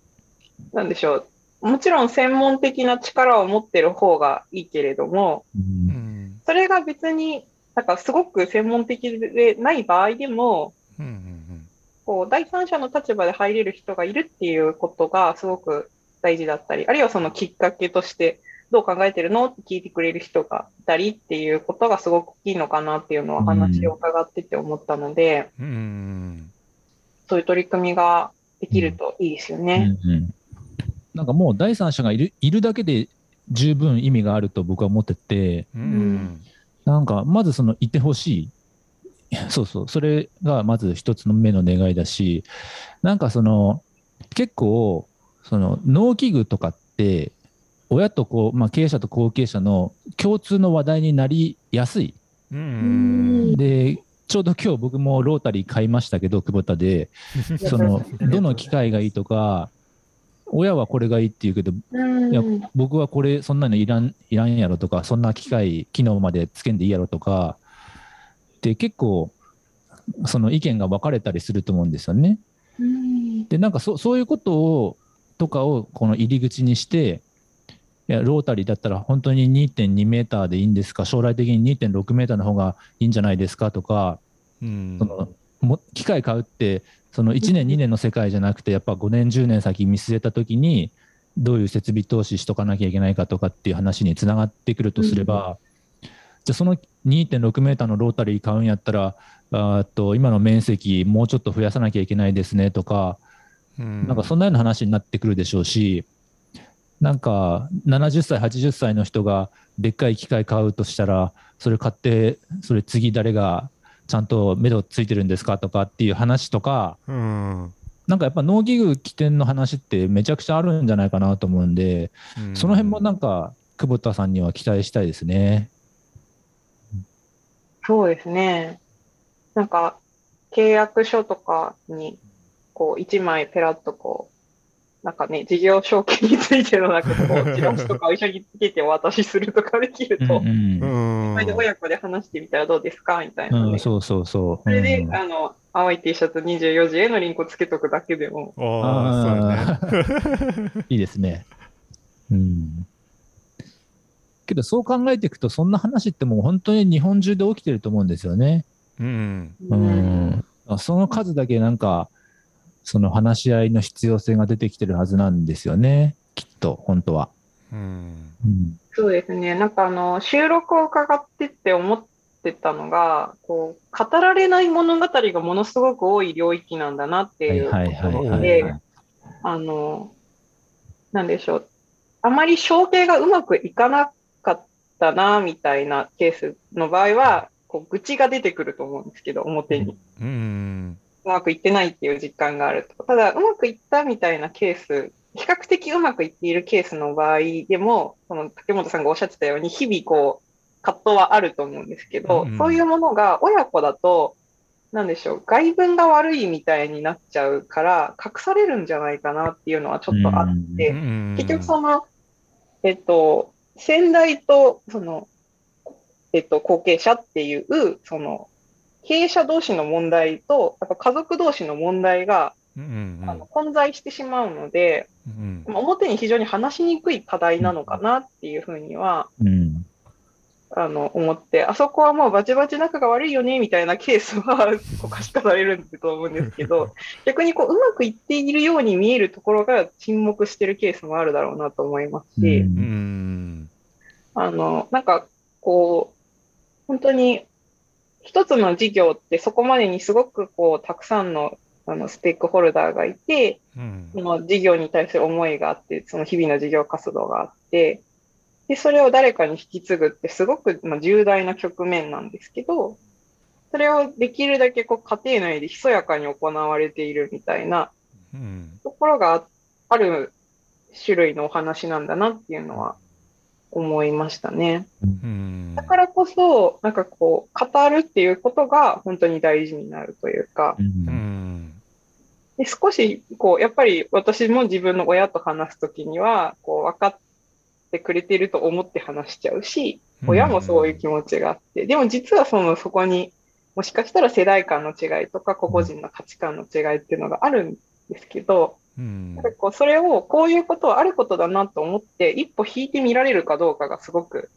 [SPEAKER 3] なんでしょう、もちろん専門的な力を持ってる方がいいけれども、
[SPEAKER 5] うん。
[SPEAKER 2] うん
[SPEAKER 3] それが別に、なんかすごく専門的でない場合でも、
[SPEAKER 2] うんうん
[SPEAKER 3] こう、第三者の立場で入れる人がいるっていうことがすごく大事だったり、あるいはそのきっかけとして、どう考えてるのって聞いてくれる人がいたりっていうことがすごく大きいのかなっていうのは話を伺ってて思ったので、
[SPEAKER 2] うんうん。
[SPEAKER 3] そういう取り組みができるといいですよね。
[SPEAKER 5] うんうんなんかもう第三者がいるいるだけで十分意味があると僕は思ってて、
[SPEAKER 2] うんうん
[SPEAKER 5] なんかまずそのいてほしい。そうそう、それがまず一つの目の願いだし、なんかその結構、その農機具とかって、親とこう、まあ、経営者と後継者の共通の話題になりやすい。で、ちょうど今日僕もロータリー買いましたけど、久保田で、そのどの機械がいいとか、親はこれがいいって言うけど、
[SPEAKER 3] うん。
[SPEAKER 5] いや僕はこれそんなのいらんいらんやろとかそんな機械機能までつけんでいいやろとかで結構その意見が分かれたりすると思うんですよね。でなんかそそういうことをとかをこの入り口にしていやロータリーだったら本当に2.2メーターでいいんですか？将来的に2.6メーターの方がいいんじゃないですか？とか、
[SPEAKER 2] うん。
[SPEAKER 5] そのも機械買うってその1年2年の世界じゃなくてやっぱ5年10年先見据えた時にどういう設備投資しとかなきゃいけないかとかっていう話につながってくるとすれば、じゃあその2.6メーターのロータリー買うんやったらあと今の面積もうちょっと増やさなきゃいけないですねとか、
[SPEAKER 2] うん。
[SPEAKER 5] なんかそんなような話になってくるでしょうし、なんか70歳、80歳の人がでっかい機械買うとしたら、それ買って、それ次誰がちゃんと目処ついてるんですかとかっていう話とか、
[SPEAKER 2] うん
[SPEAKER 5] なんかやっぱ農機具起点の話ってめちゃくちゃあるんじゃないかなと思うんで、
[SPEAKER 2] うん
[SPEAKER 5] その辺もなんか久保田さんには期待したいですね。
[SPEAKER 3] そうですね。なんか、契約書とかに、こう、一枚ペラッとこう、なんかね、事業承継についてのなんかこう、チラシとかを一緒につけてお渡しするとかできると、
[SPEAKER 5] うん
[SPEAKER 2] う
[SPEAKER 5] うん
[SPEAKER 2] ん
[SPEAKER 3] それで親子で話してみたらどうですかみたいなね。
[SPEAKER 5] うん、そうそうそう。
[SPEAKER 3] それで、
[SPEAKER 5] うん
[SPEAKER 3] あの、青い T シャツ24時へのリンクをつけとくだけでも、
[SPEAKER 2] ああそうね
[SPEAKER 5] いいですね。うん。けど、そう考えていくと、そんな話ってもう本当に日本中で起きてると思うんですよね。
[SPEAKER 2] うん
[SPEAKER 5] うん。その数だけなんか、その話し合いの必要性が出てきてるはずなんですよね。きっと、本当は。
[SPEAKER 2] うん
[SPEAKER 5] うん。
[SPEAKER 3] そうですね。なんかあの、収録を伺ってって思ってたのが、こう、語られない物語がものすごく多い領域なんだなっていうと
[SPEAKER 5] はいはい
[SPEAKER 3] で、あの、なんでしょう。あまり承継がうまくいかなかったな、みたいなケースの場合は、こう、愚痴が出てくると思うんですけど、表に。
[SPEAKER 2] うん
[SPEAKER 3] うまくいってないっていう実感があると。ただ、うまくいったみたいなケース、比較的うまくいっているケースの場合でも、その竹本さんがおっしゃってたように、日々こう、葛藤はあると思うんですけど、
[SPEAKER 2] うん
[SPEAKER 3] そういうものが親子だと、なんでしょう、外文が悪いみたいになっちゃうから、隠されるんじゃないかなっていうのはちょっとあって、
[SPEAKER 2] うん
[SPEAKER 3] 結局その、えっと、先代と、その、えっと、後継者っていう、その、経営者同士の問題と、やっぱ家族同士の問題が、
[SPEAKER 2] うん
[SPEAKER 3] あの混在してしまうので、
[SPEAKER 2] うん
[SPEAKER 3] まあ表に非常に話しにくい課題なのかなっていうふうには、
[SPEAKER 5] うん。
[SPEAKER 3] あの、思って、あそこはもうバチバチ仲が悪いよね、みたいなケースは、可視化されるんだと思うんですけど、逆にこう、うまくいっているように見えるところが沈黙してるケースもあるだろうなと思いますし、
[SPEAKER 5] うん。
[SPEAKER 2] うん。
[SPEAKER 3] あの、なんか、こう、本当に、一つの事業ってそこまでにすごくこう、たくさんの、あの、ステークホルダーがいて、
[SPEAKER 2] うん。
[SPEAKER 3] その事業に対する思いがあって、その日々の事業活動があって、で、それを誰かに引き継ぐってすごくまあ重大な局面なんですけど、それをできるだけこう家庭内でひそやかに行われているみたいな
[SPEAKER 2] うん。
[SPEAKER 3] ところがあある種類のお話なんだなっていうのは思いましたね。
[SPEAKER 2] うん。
[SPEAKER 3] だからこそ、なんかこう、語るっていうことが本当に大事になるというか、で少し、こう、やっぱり私も自分の親と話すときには、こう、分かってくれてると思って話しちゃうし、親もそういう気持ちがあって、でも実はその、そこに、もしかしたら世代間の違いとか、個々人の価値観の違いっていうのがあるんですけど、
[SPEAKER 2] うん。
[SPEAKER 3] なんかこうそれを、こういうことはあることだなと思って、一歩引いてみられるかどうかがすごく、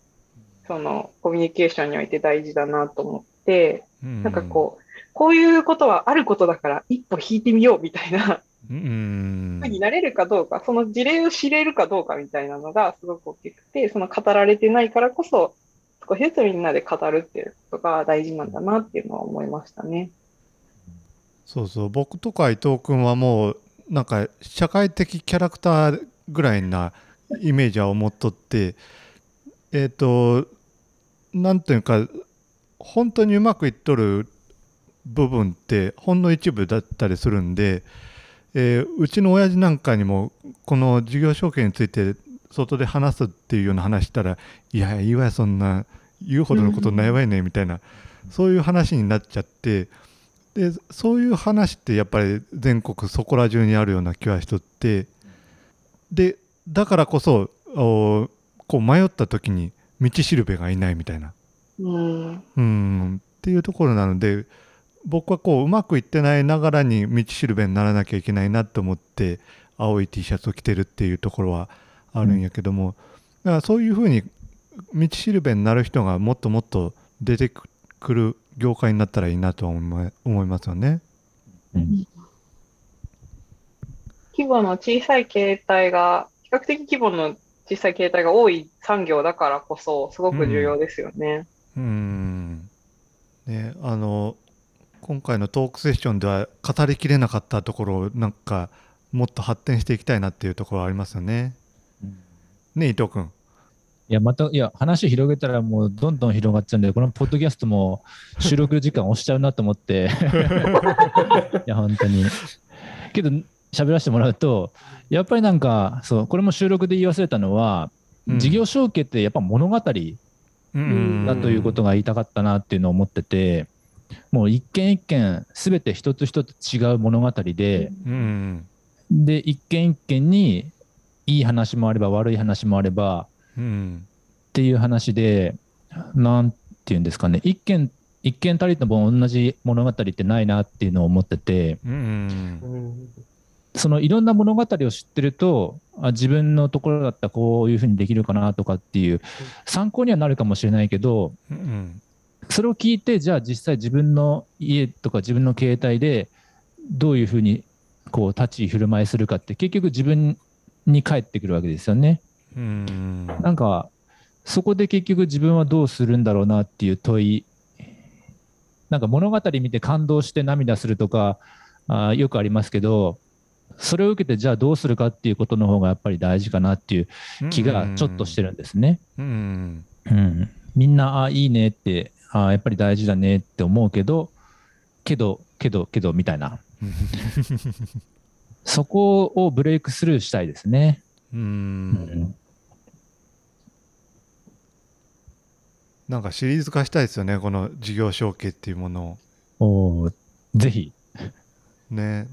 [SPEAKER 3] その、コミュニケーションにおいて大事だなと思って、なんかこう、こういうことはあることだから一歩引いてみようみたいな
[SPEAKER 2] うん。うん
[SPEAKER 3] ふうになれるかどうか、その事例を知れるかどうかみたいなのがすごく大きくて、その語られてないからこそ、少しずつみんなで語るっていうことが大事なんだなっていうのは思いましたね。
[SPEAKER 2] そうそう。僕とか伊藤君はもうなんか社会的キャラクターぐらいなイメージは思っとってえっ、となんというか本当にうまくいっとる部分ってほんの一部だったりするんで、えーうちの親父なんかにもこの事業承継について外で話すっていうような話したらいやいいわそんな言うほどのことないわよねみたいなそういう話になっちゃってでそういう話ってやっぱり全国そこら中にあるような気はしとってでだからこそおこう迷った時に道しるべがいないみたいな
[SPEAKER 3] うん。
[SPEAKER 2] うんっていうところなので僕はこううまくいってないながらに道しるべにならなきゃいけないなと思って青い T シャツを着てるっていうところはあるんやけども、だからそういうふうに道しるべになる人がもっともっと出てくる業界になったらいいなとは思い思いますよね。
[SPEAKER 5] うん
[SPEAKER 3] 規模の小さい形態が、比較的規模の小さい形態が多い産業だからこそ、すごく重要ですよね。
[SPEAKER 2] うんねあの今回のトークセッションでは語りきれなかったところをなんかもっと発展していきたいなっていうところありますよね。ね伊藤君。
[SPEAKER 5] いや、また、いや、話広げたらもうどんどん広がっちゃうんで、このポッドキャストも収録時間押しちゃうなと思って、いや、本当に。けど、喋らせてもらうと、やっぱりなんか、そう、これも収録で言い忘れたのは、
[SPEAKER 2] うん。
[SPEAKER 5] 事業承継ってやっぱ物語だ
[SPEAKER 2] うん
[SPEAKER 5] ということが言いたかったなっていうのを思ってて、もう一件一件、すべて一つ一つ違う物語で、
[SPEAKER 2] うん。
[SPEAKER 5] で、一件一件にいい話もあれば悪い話もあれば、
[SPEAKER 2] うん
[SPEAKER 5] っていう話で、なんていうんですかね、一件、一件たりとも同じ物語ってないなっていうのを思ってて、そのいろんな物語を知ってると、あ自分のところだったらこういうふうにできるかなとかっていう参考にはなるかもしれないけど、
[SPEAKER 2] うん。
[SPEAKER 5] それを聞いて、じゃあ実際自分の家とか自分の携帯でどういうふうにこう立ち居振る舞いするかって結局自分に返ってくるわけですよね。
[SPEAKER 2] うん。
[SPEAKER 5] なんか、そこで結局自分はどうするんだろうなっていう問い、なんか物語見て感動して涙するとか、あーよくありますけど、それを受けてじゃあどうするかっていうことの方がやっぱり大事かなっていう気がちょっとしてるんですね。
[SPEAKER 2] うん。
[SPEAKER 5] うん、みんな、あいいねって、あやっぱり大事だねって思うけど、けど、けど、けどみたいな、そこをブレイクスルーしたいですね。
[SPEAKER 2] う
[SPEAKER 5] うん
[SPEAKER 2] なんかシリーズ化したいですよねこの事業承継っていうもの
[SPEAKER 5] おーぜひ。
[SPEAKER 2] をね。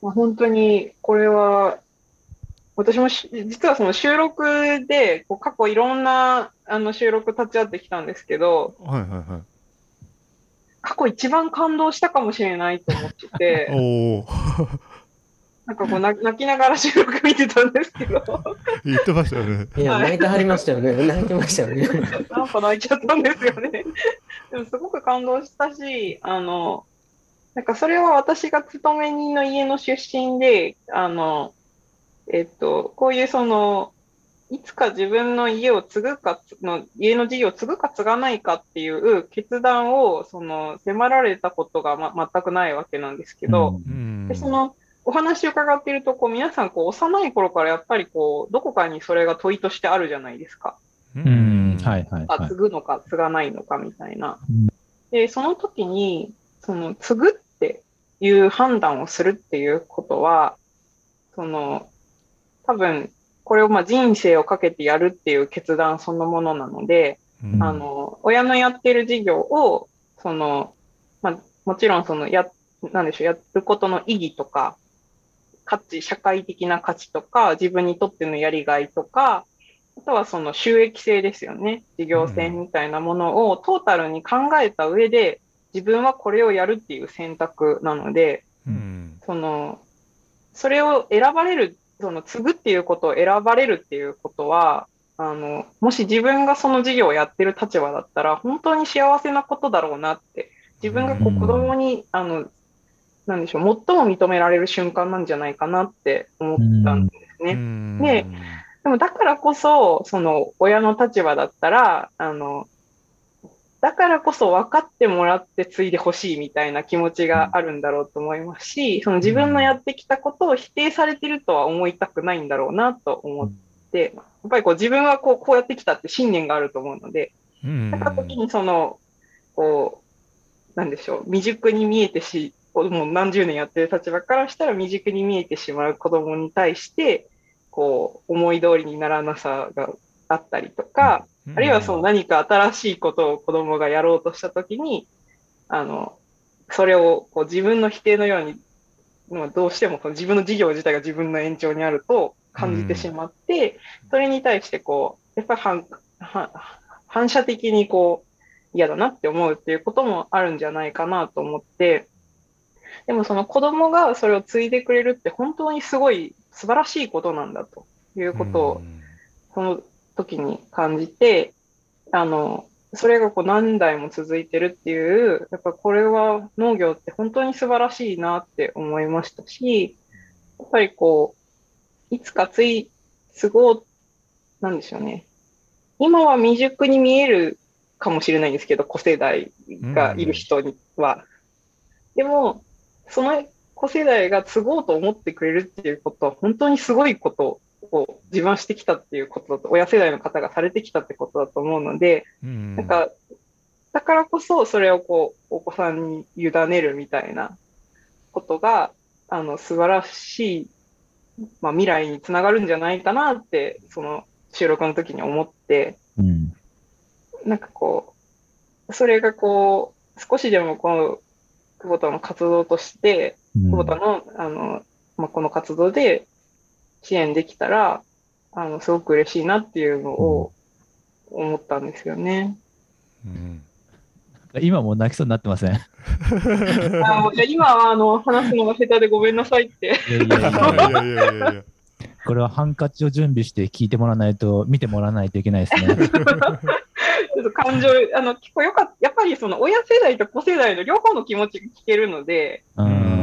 [SPEAKER 3] まあ、本当に、これは、私もし実はその収録で、こう過去いろんなあの収録立ち会ってきたんですけど、
[SPEAKER 2] はいはいはい。
[SPEAKER 3] 過去一番感動したかもしれないと思ってて、
[SPEAKER 2] おお
[SPEAKER 3] なんかこう泣泣きながら収録見てたんですけど、
[SPEAKER 2] 言ってましたよね
[SPEAKER 4] いや、
[SPEAKER 3] はい
[SPEAKER 4] 泣いてはりましたよね。泣いてましたよね。
[SPEAKER 3] なんか泣いちゃったんですよね。でもすごく感動したし、あの、なんかそれは私が勤め人の家の出身で、あの、えっと、こういうその、いつか自分の家を継ぐかつの、家の事業を継ぐか継がないかっていう決断を、その、迫られたことが、ま、全くないわけなんですけど、
[SPEAKER 2] うん
[SPEAKER 3] で、その、お話を伺っていると、こう、皆さん、こう、幼い頃からやっぱり、こう、どこかにそれが問いとしてあるじゃないですか。
[SPEAKER 2] う
[SPEAKER 5] うん、はいはいは
[SPEAKER 3] あ、
[SPEAKER 5] い
[SPEAKER 3] 継。ぐのか継がないのかみたいな
[SPEAKER 5] うん。
[SPEAKER 3] で、その時に、その、継ぐっていう判断をするっていうことは、その、多分、これをまあ人生をかけてやるっていう決断そのものなので、
[SPEAKER 2] うん
[SPEAKER 3] あの、親のやってる事業を、その、まあ、もちろんその、や、なんでしょう、やることの意義とか、価値、社会的な価値とか、自分にとってのやりがいとか、あとはその収益性ですよね。事業性みたいなものをトータルに考えた上で、自分はこれをやるっていう選択なので、
[SPEAKER 2] うん。
[SPEAKER 3] その、それを選ばれる、その、継ぐっていうことを選ばれるっていうことは、あの、もし自分がその事業をやってる立場だったら、本当に幸せなことだろうなって、自分がこ
[SPEAKER 5] うん。
[SPEAKER 3] う子供に、あの、なんでしょう、最も認められる瞬間なんじゃないかなって思ったんですね。
[SPEAKER 2] うん
[SPEAKER 3] ねでもだからこそ、その親の立場だったら、あの、だからこそ分かってもらって継いでほしいみたいな気持ちがあるんだろうと思いますし、その自分のやってきたことを否定されてるとは思いたくないんだろうなと思って、やっぱりこう自分はこうこうやってきたって信念があると思うので、
[SPEAKER 2] うん
[SPEAKER 3] だから時にその、こう、なんでしょう、未熟に見えてし、もう何十年やってる立場からしたら未熟に見えてしまう子供に対して、こう、思い通りにならなさがあったりとか、あるいはその何か新しいことを子供がやろうとしたときに、あの、それをこう自分の否定のように、まあどうしてもその自分の事業自体が自分の延長にあると感じてしまって、それに対してこう、やっぱり反射的にこう、嫌だなって思うっていうこともあるんじゃないかなと思って、でもその子供がそれを継いでくれるって本当にすごい素晴らしいことなんだということをその時に感じて、あの、それがこう何代も続いてるっていう、やっぱこれは農業って本当に素晴らしいなって思いましたし、やっぱりこう、いつかつい、継ごう、なんでしょうね。今は未熟に見えるかもしれないんですけど、子世代がいる人には。でも、その子世代が継ごうと思ってくれるっていうことは本当にすごいことを自慢してきたっていうことだと、親世代の方がされてきたってことだと思うので、
[SPEAKER 2] うん
[SPEAKER 3] なんか、だからこそそれをこう、お子さんに委ねるみたいなことが、あの、素晴らしい、まあ、未来につながるんじゃないかなって、その収録の時に思って、
[SPEAKER 5] うん。
[SPEAKER 3] なんかこう、それがこう、少しでもこの、久保田の活動として、
[SPEAKER 5] うん
[SPEAKER 3] 久保田の、あの、まあ、この活動で支援できたら、あの、すごく嬉しいなっていうのを思ったんですよね。
[SPEAKER 2] うん
[SPEAKER 5] 今もう泣きそうになってません？い
[SPEAKER 3] あもうじゃあ今は、あの、話すのが下手でごめんなさいって。
[SPEAKER 5] やいやい
[SPEAKER 2] い
[SPEAKER 5] や
[SPEAKER 2] やいやいやいやいや
[SPEAKER 5] これはハンカチを準備して聞いてもらわないと、見てもらわないといけないですね。
[SPEAKER 3] ちょっと感情、あの、結構よかった。やっぱりその親世代と子世代の両方の気持ちが聞けるので、
[SPEAKER 5] う。
[SPEAKER 2] うんん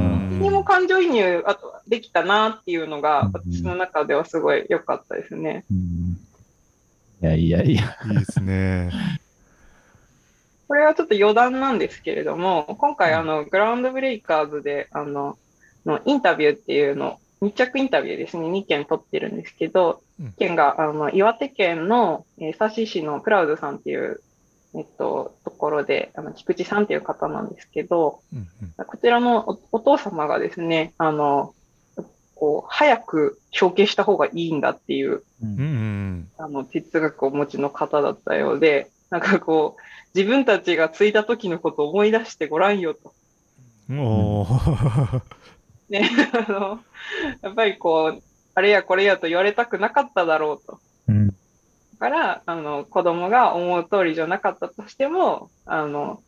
[SPEAKER 3] にも感情移入あとできたなっていうのが、
[SPEAKER 5] うん
[SPEAKER 3] 私の中ではすごい良かったですね。
[SPEAKER 5] うんいやいやいや。
[SPEAKER 2] いいですね。
[SPEAKER 3] これはちょっと余談なんですけれども、今回、あの、グラウンドブレイカーズで、あの、のインタビューっていうの、密着インタビューですね、2件取ってるんですけど、
[SPEAKER 2] うん。
[SPEAKER 3] 1件が、あの、岩手県の、えー佐志市のプラウドさんっていう、えっと、ところで、あの、菊池さんっていう方なんですけど、
[SPEAKER 2] うん
[SPEAKER 3] こちらのおお父様がですね、あの、こう、早く承継した方がいいんだっていう、
[SPEAKER 5] う
[SPEAKER 2] うんうん。
[SPEAKER 3] あの、哲学をお持ちの方だったようで、なんかこう、自分たちが継いだ時のことを思い出してごらんよと。
[SPEAKER 2] うんおー
[SPEAKER 3] ね、あの、やっぱりこう、あれやこれやと言われたくなかっただろうと。
[SPEAKER 5] うん
[SPEAKER 3] だから、あの、子供が思う通りじゃなかったとしても、あの、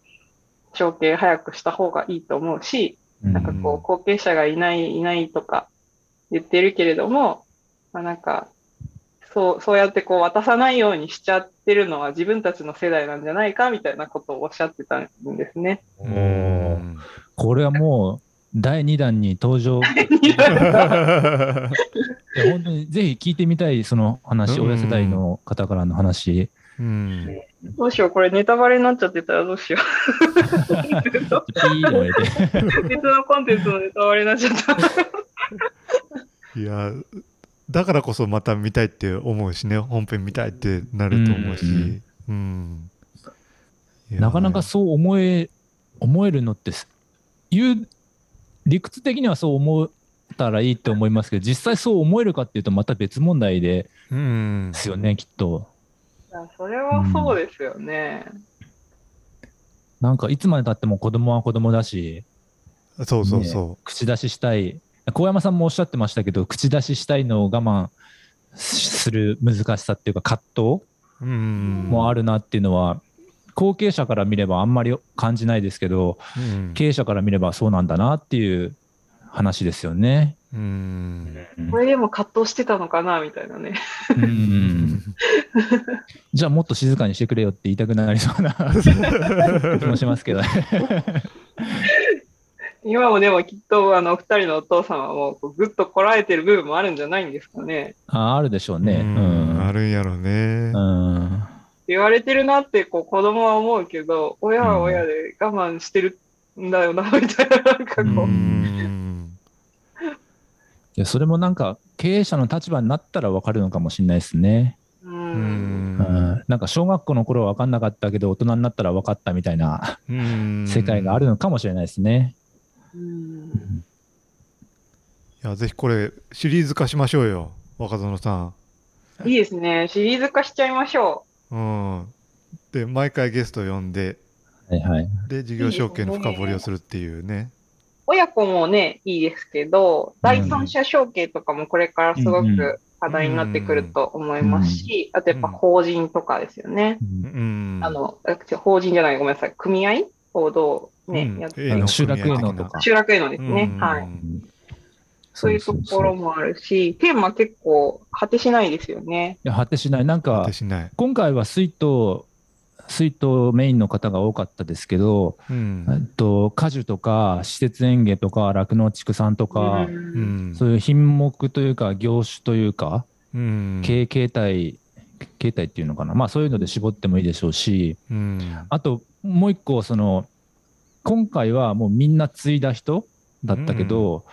[SPEAKER 3] 承継早くした方がいいと思うし、なんかこう、後継者がいない、いないとか言ってるけれども、まあ、なんか、そう、そうやってこう渡さないようにしちゃってるのは自分たちの世代なんじゃないかみたいなことをおっしゃってたんですね。
[SPEAKER 5] これはもう第2弾に登場。いや本当にぜひ聞いてみたい、その話、
[SPEAKER 2] うん
[SPEAKER 5] 親世代の方からの話。
[SPEAKER 2] うん。
[SPEAKER 3] どうしよう、これネタバレになっちゃってたらどうしよう。別のコンテンツのネタバレになっちゃった。
[SPEAKER 2] いやだからこそまた見たいって思うしね。本編見たいってなると思うし、
[SPEAKER 5] なかなかそう思え、思えるのってす、言う、理屈的にはそう思ったらいいって思いますけど、実際そう思えるかっていうとまた別問題で
[SPEAKER 2] うん。
[SPEAKER 5] すよね、きっと。
[SPEAKER 3] いやそれはそうですよね。
[SPEAKER 5] なんかいつまでたっても子供は子供だし、
[SPEAKER 2] そうそうそ
[SPEAKER 5] 口出ししたい、高山さんもおっしゃってましたけど、口出ししたいのを我慢する難しさっていうか、葛藤
[SPEAKER 2] う、うん、
[SPEAKER 5] もあるなっていうのは、後継者から見ればあんまり感じないですけど、
[SPEAKER 2] うん
[SPEAKER 5] 経営者から見ればそうなんだなっていう話ですよね。
[SPEAKER 2] うん
[SPEAKER 3] これでも葛藤してたのかなみたいなね。
[SPEAKER 5] うんじゃあもっと静かにしてくれよって言いたくなりそうな 気もしますけどね。
[SPEAKER 3] 今もでもきっとあの二人のお父様もこうぐっとこらえてる部分もあるんじゃないんですかね。
[SPEAKER 5] ああるでしょうね。
[SPEAKER 2] う
[SPEAKER 5] うんん。
[SPEAKER 2] あるんやろね、
[SPEAKER 5] うん
[SPEAKER 3] 言われてるなってこう子供は思うけど、親は親で我慢してるんだよな、みたいな、なんかこう。
[SPEAKER 2] うん
[SPEAKER 5] いやそれもなんか経営者の立場になったら分かるのかもしれないですね。
[SPEAKER 3] う。
[SPEAKER 2] うんん
[SPEAKER 5] うんなんか小学校の頃は分かんなかったけど大人になったら分かったみたいな
[SPEAKER 2] うん
[SPEAKER 5] 世界があるのかもしれないですね。
[SPEAKER 3] うん
[SPEAKER 2] いやぜひこれシリーズ化しましょうよ若園さ
[SPEAKER 3] いいですね。シリーズ化しちゃいましょ
[SPEAKER 2] ん、うん、で毎回ゲスト呼んで
[SPEAKER 5] はいはい。
[SPEAKER 2] で事業承継の深掘りをするっていうね
[SPEAKER 3] う。親子もね、いいですけど、第三者承継とかもこれからすご
[SPEAKER 5] うんう
[SPEAKER 3] く課題になってくると思いますし、あとやっぱ法人とかですよね。
[SPEAKER 5] うん
[SPEAKER 2] うん
[SPEAKER 3] あの、法人じゃない、ごめんなさい、組合?をどね、
[SPEAKER 2] うん
[SPEAKER 3] やって
[SPEAKER 5] 集落営農とか。
[SPEAKER 3] 集落へのですね、
[SPEAKER 2] うん
[SPEAKER 3] はい。そういうところもあるし、テーマ結構果てしないですよね。
[SPEAKER 5] いや果てしない。なんか
[SPEAKER 2] 果て、しない。
[SPEAKER 5] 今回は水筒、水筒メインの方が多かったですけど、
[SPEAKER 2] うん。
[SPEAKER 5] えっと、果樹とか施設園芸とか酪農畜産とか、
[SPEAKER 2] うん。
[SPEAKER 5] そういう品目というか業種というか、
[SPEAKER 2] うん。
[SPEAKER 5] 経営形態、形態っていうのかな、まあそういうので絞ってもいいでしょうし、
[SPEAKER 2] うん。
[SPEAKER 5] あともう一個、その、今回はもうみんな継いだ人だったけど、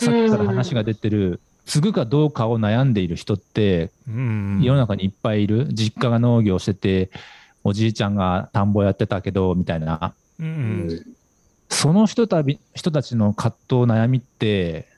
[SPEAKER 5] さっきから話が出てる、継ぐかどうかを悩んでいる人って
[SPEAKER 2] うん。
[SPEAKER 5] 世の中にいっぱいいる、実家が農業してて、おじいちゃんが田んぼやってたけどみたいな、
[SPEAKER 2] うん。
[SPEAKER 5] その人たび人たちの葛藤、悩みって、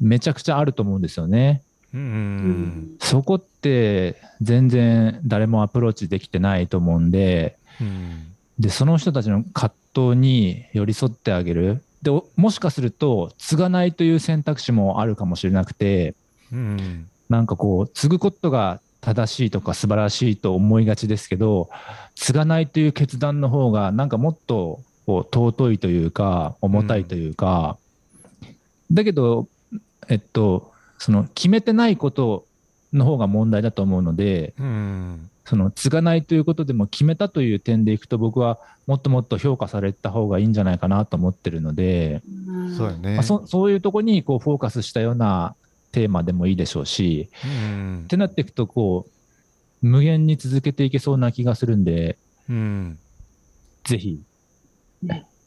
[SPEAKER 5] めちゃくちゃあると思うんですよね。
[SPEAKER 2] うん。
[SPEAKER 5] そこって全然誰もアプローチできてないと思うんで、
[SPEAKER 2] うん。
[SPEAKER 5] でその人たちの葛藤に寄り添ってあげる。でおもしかすると、継がないという選択肢もあるかもしれなくて、
[SPEAKER 2] うん
[SPEAKER 5] なんかこう、継ぐことが正しいとか素晴らしいと思いがちですけど、継がないという決断の方が、なんかもっとこう尊いというか、重たいというか、だけど、えっと、その決めてないことの方が問題だと思うので、
[SPEAKER 2] うん。
[SPEAKER 5] その継がないということでも決めたという点でいくと、僕はもっともっと評価された方がいいんじゃないかなと思ってるので、
[SPEAKER 2] そうやね。
[SPEAKER 5] まあ、そそういうところにこうフォーカスしたようなテーマでもいいでしょうし、
[SPEAKER 2] うん
[SPEAKER 5] ってなっていくと、こう、無限に続けていけそうな気がするんで、
[SPEAKER 2] うん。
[SPEAKER 5] ぜひ、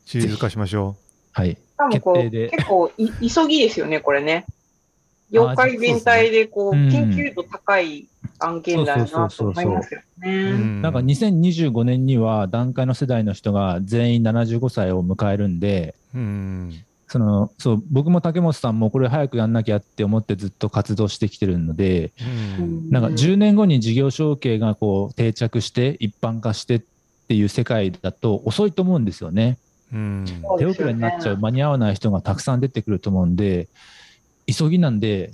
[SPEAKER 2] シリーズ化しましょ
[SPEAKER 5] はい。決定で。
[SPEAKER 3] 結構い 急ぎですよね、これね。妖怪全体でこう、緊急度高い案件だよなと思いますよ
[SPEAKER 2] う。
[SPEAKER 3] ね。
[SPEAKER 5] なんか2025年には段階の世代の人が全員75歳を迎えるんで、
[SPEAKER 2] うん
[SPEAKER 5] そのそう僕も竹本さんもこれ早くやんなきゃって思ってずっと活動してきてるので、
[SPEAKER 2] うん
[SPEAKER 5] なんか10年後に事業承継がこう定着して一般化してっていう世界だと遅いと思うんですよね。
[SPEAKER 2] うん
[SPEAKER 5] 手遅れになっちゃう、間に合わない人がたくさん出てくると思うんで、急ぎなんで、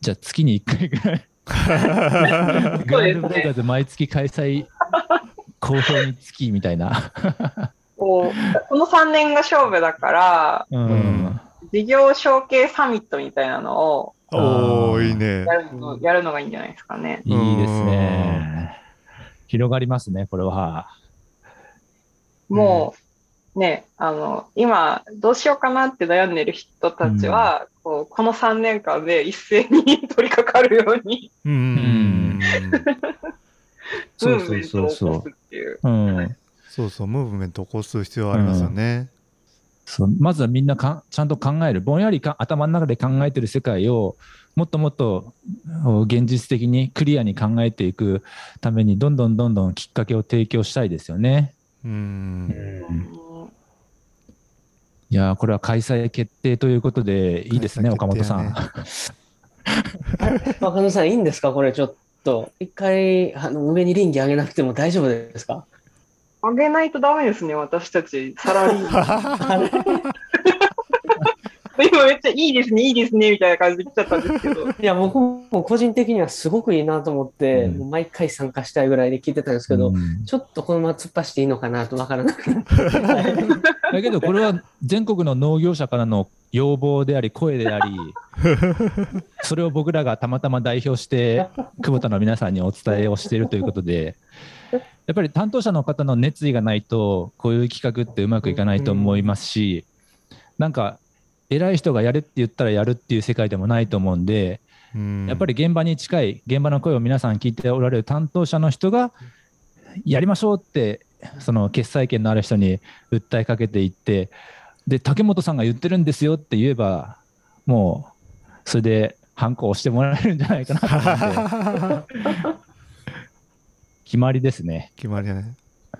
[SPEAKER 5] じゃあ月に1回ぐらい、グランドブレイカーズ毎月開催、好評につきみたいな。
[SPEAKER 3] こうこの3年が勝負だから、
[SPEAKER 5] うん
[SPEAKER 3] 事業承継サミットみたいなのを
[SPEAKER 2] おーいいね
[SPEAKER 3] やるのやるのがいいんじゃないですかね。
[SPEAKER 5] いいですね。広がりますね、これは。
[SPEAKER 3] もう、ね、あの、今、どうしようかなって悩んでる人たちは、こうこの3年間で一斉に取り掛かるように、
[SPEAKER 2] うん。
[SPEAKER 5] そうそう
[SPEAKER 3] ムーブメント
[SPEAKER 5] そうそう
[SPEAKER 3] を起こす。っていう。
[SPEAKER 5] うん。
[SPEAKER 2] そうそうムーブメント起こす必要ありますよね。
[SPEAKER 5] そう。まずはみんなかちゃんと考える、ぼんやりか頭の中で考えてる世界をもっともっとお現実的にクリアに考えていくために、どんどんどんどんきっかけを提供したいですよね。
[SPEAKER 2] うん
[SPEAKER 5] いやーこれは開催決定ということでいいですね、
[SPEAKER 2] 開催
[SPEAKER 5] 岡本さん。
[SPEAKER 4] 若野さん、いいんですか？これちょっと。一回、あの、上に臨機上げなくても大丈夫ですか？
[SPEAKER 3] あげないとダメですね、私たち、サラリーマン。今めっちゃいいですね、いいですね、みたいな感じで来ちゃったんですけど。
[SPEAKER 4] いや、僕も個人的にはすごくいいなと思って、
[SPEAKER 5] うん
[SPEAKER 4] もう毎回参加したいぐらいで聞いてたんですけど、
[SPEAKER 5] うん
[SPEAKER 4] ちょっとこのまま突っ走っていいのかなとわからなくなって。
[SPEAKER 5] だけどこれは全国の農業者からの要望であり声でありそれを僕らがたまたま代表して久保田の皆さんにお伝えをしているということでやっぱり担当者の方の熱意がないとこういう企画ってうまくいかないと思いますしなんか偉い人がやれって言ったらやるっていう世界でもないと思うんでやっぱり現場に近い現場の声を皆さん聞いておられる担当者の人がやりましょうってその決裁権のある人に訴えかけていってで竹本さんが言ってるんですよって言えばもうそれでハンコを押してもらえるんじゃないかな 決まりですね。
[SPEAKER 2] 決まりやね。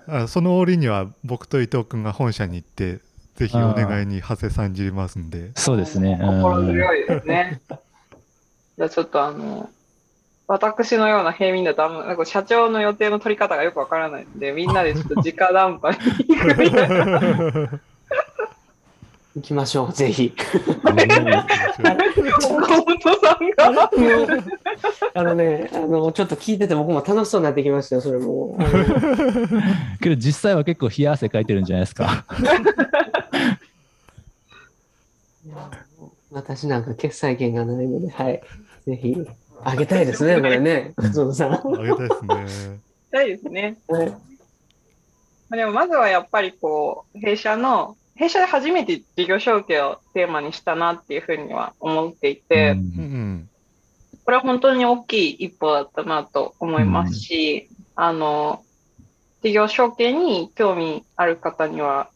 [SPEAKER 2] あその折には僕と伊藤君が本社に行ってぜひお願いに長谷さんじりますんで
[SPEAKER 5] そうですね。
[SPEAKER 3] 心
[SPEAKER 5] うん
[SPEAKER 3] 強いですね。じゃあちょっとあの、私のような平民だとあんま、なんか社長の予定の取り方がよくわからないんで、みんなでちょっと直談判に行くみたいな。
[SPEAKER 4] 行きましょう、ぜひ。
[SPEAKER 3] 岡本さんが。
[SPEAKER 4] あのね、あの、ちょっと聞いてて僕も楽しそうになってきましたよ、それも。
[SPEAKER 5] けど実際は結構冷や汗かいてるんじゃないですか。
[SPEAKER 4] 私なんか決済権がないので、はい。ぜひ、あげたいですね、これね、松本さん。
[SPEAKER 2] あげたいですね。
[SPEAKER 3] そうですね。
[SPEAKER 4] はい
[SPEAKER 3] まあでもまずはやっぱりこう、弊社の、弊社で初めて事業承継をテーマにしたなっていうふうには思っていて、
[SPEAKER 5] うん
[SPEAKER 2] うんうん。
[SPEAKER 3] これは本当に大きい一歩だったなと思いますし、あの、事業承継に興味ある方には、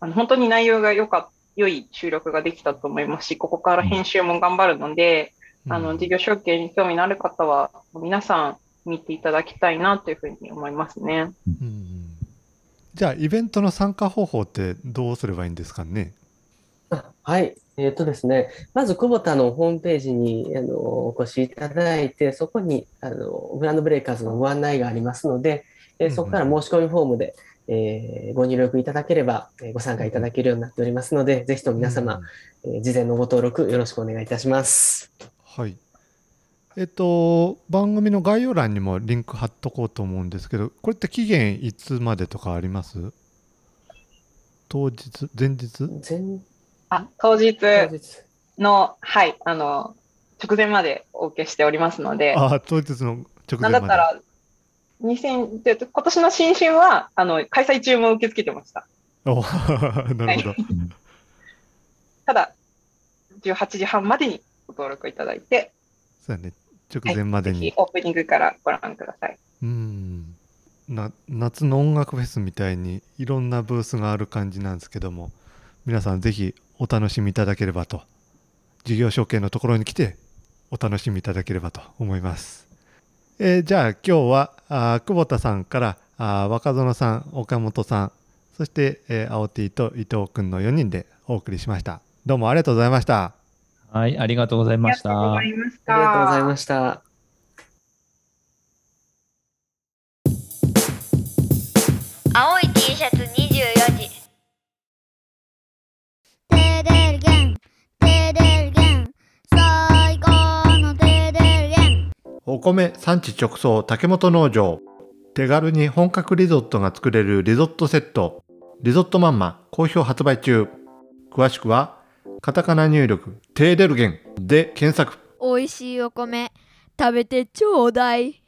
[SPEAKER 3] あの本当に内容が良かっ良い収録ができたと思いますし、ここから編集も頑張るので、あの、事業承継に興味のある方は、皆さん見ていただきたいなというふうに思いますね。
[SPEAKER 2] うんうんじゃあイベントの参加方法ってどうすればいいんですかね？
[SPEAKER 4] あはい。えっとですね、まず、久保田のホームページにあのお越しいただいて、そこにあのグランドブレイカーズのご案内がありますので、えーそこから申し込みフォームで、えーご入力いただければ、えーご参加いただけるようになっておりますので、ぜひとも皆様、えー事前のご登録よろしくお願いいたします。
[SPEAKER 2] はい。えっと番組の概要欄にもリンク貼っとこうと思うんですけど、これって期限いつまでとかあります？当日前日？
[SPEAKER 4] 前
[SPEAKER 3] あ、当日
[SPEAKER 4] 当日
[SPEAKER 3] の、はい、あの、直前までお受けしておりますので、
[SPEAKER 2] あ当日の直前まで。
[SPEAKER 3] なんだったら、2000で今年の新春は、あの、開催中も受け付けてました。
[SPEAKER 2] お なるほど。
[SPEAKER 3] ただ、18時半までにご登録いただいて、
[SPEAKER 2] そうやね。直前までに。
[SPEAKER 3] ぜひオープニングからご覧ください。
[SPEAKER 2] うん。な夏の音楽フェスみたいにいろんなブースがある感じなんですけども皆さんぜひお楽しみいただければと事業承継のところに来てお楽しみいただければと思います、えーじゃあ今日はあー久保田さんからあー若園さん岡本さんそして、えー、青 T と伊藤くんの4人でお送りしましたどうもありがとうございました
[SPEAKER 5] はい、ありがとうございました。
[SPEAKER 3] ありがとうございました。
[SPEAKER 1] 青い T シャツ24
[SPEAKER 2] お米産地直送竹本農場。手軽に本格リゾットが作れるリゾットセット。リゾットマンマ好評発売中。詳しくはカタカナ入力テーデルゲンで検索。
[SPEAKER 6] おいしいお米食べてちょうだい。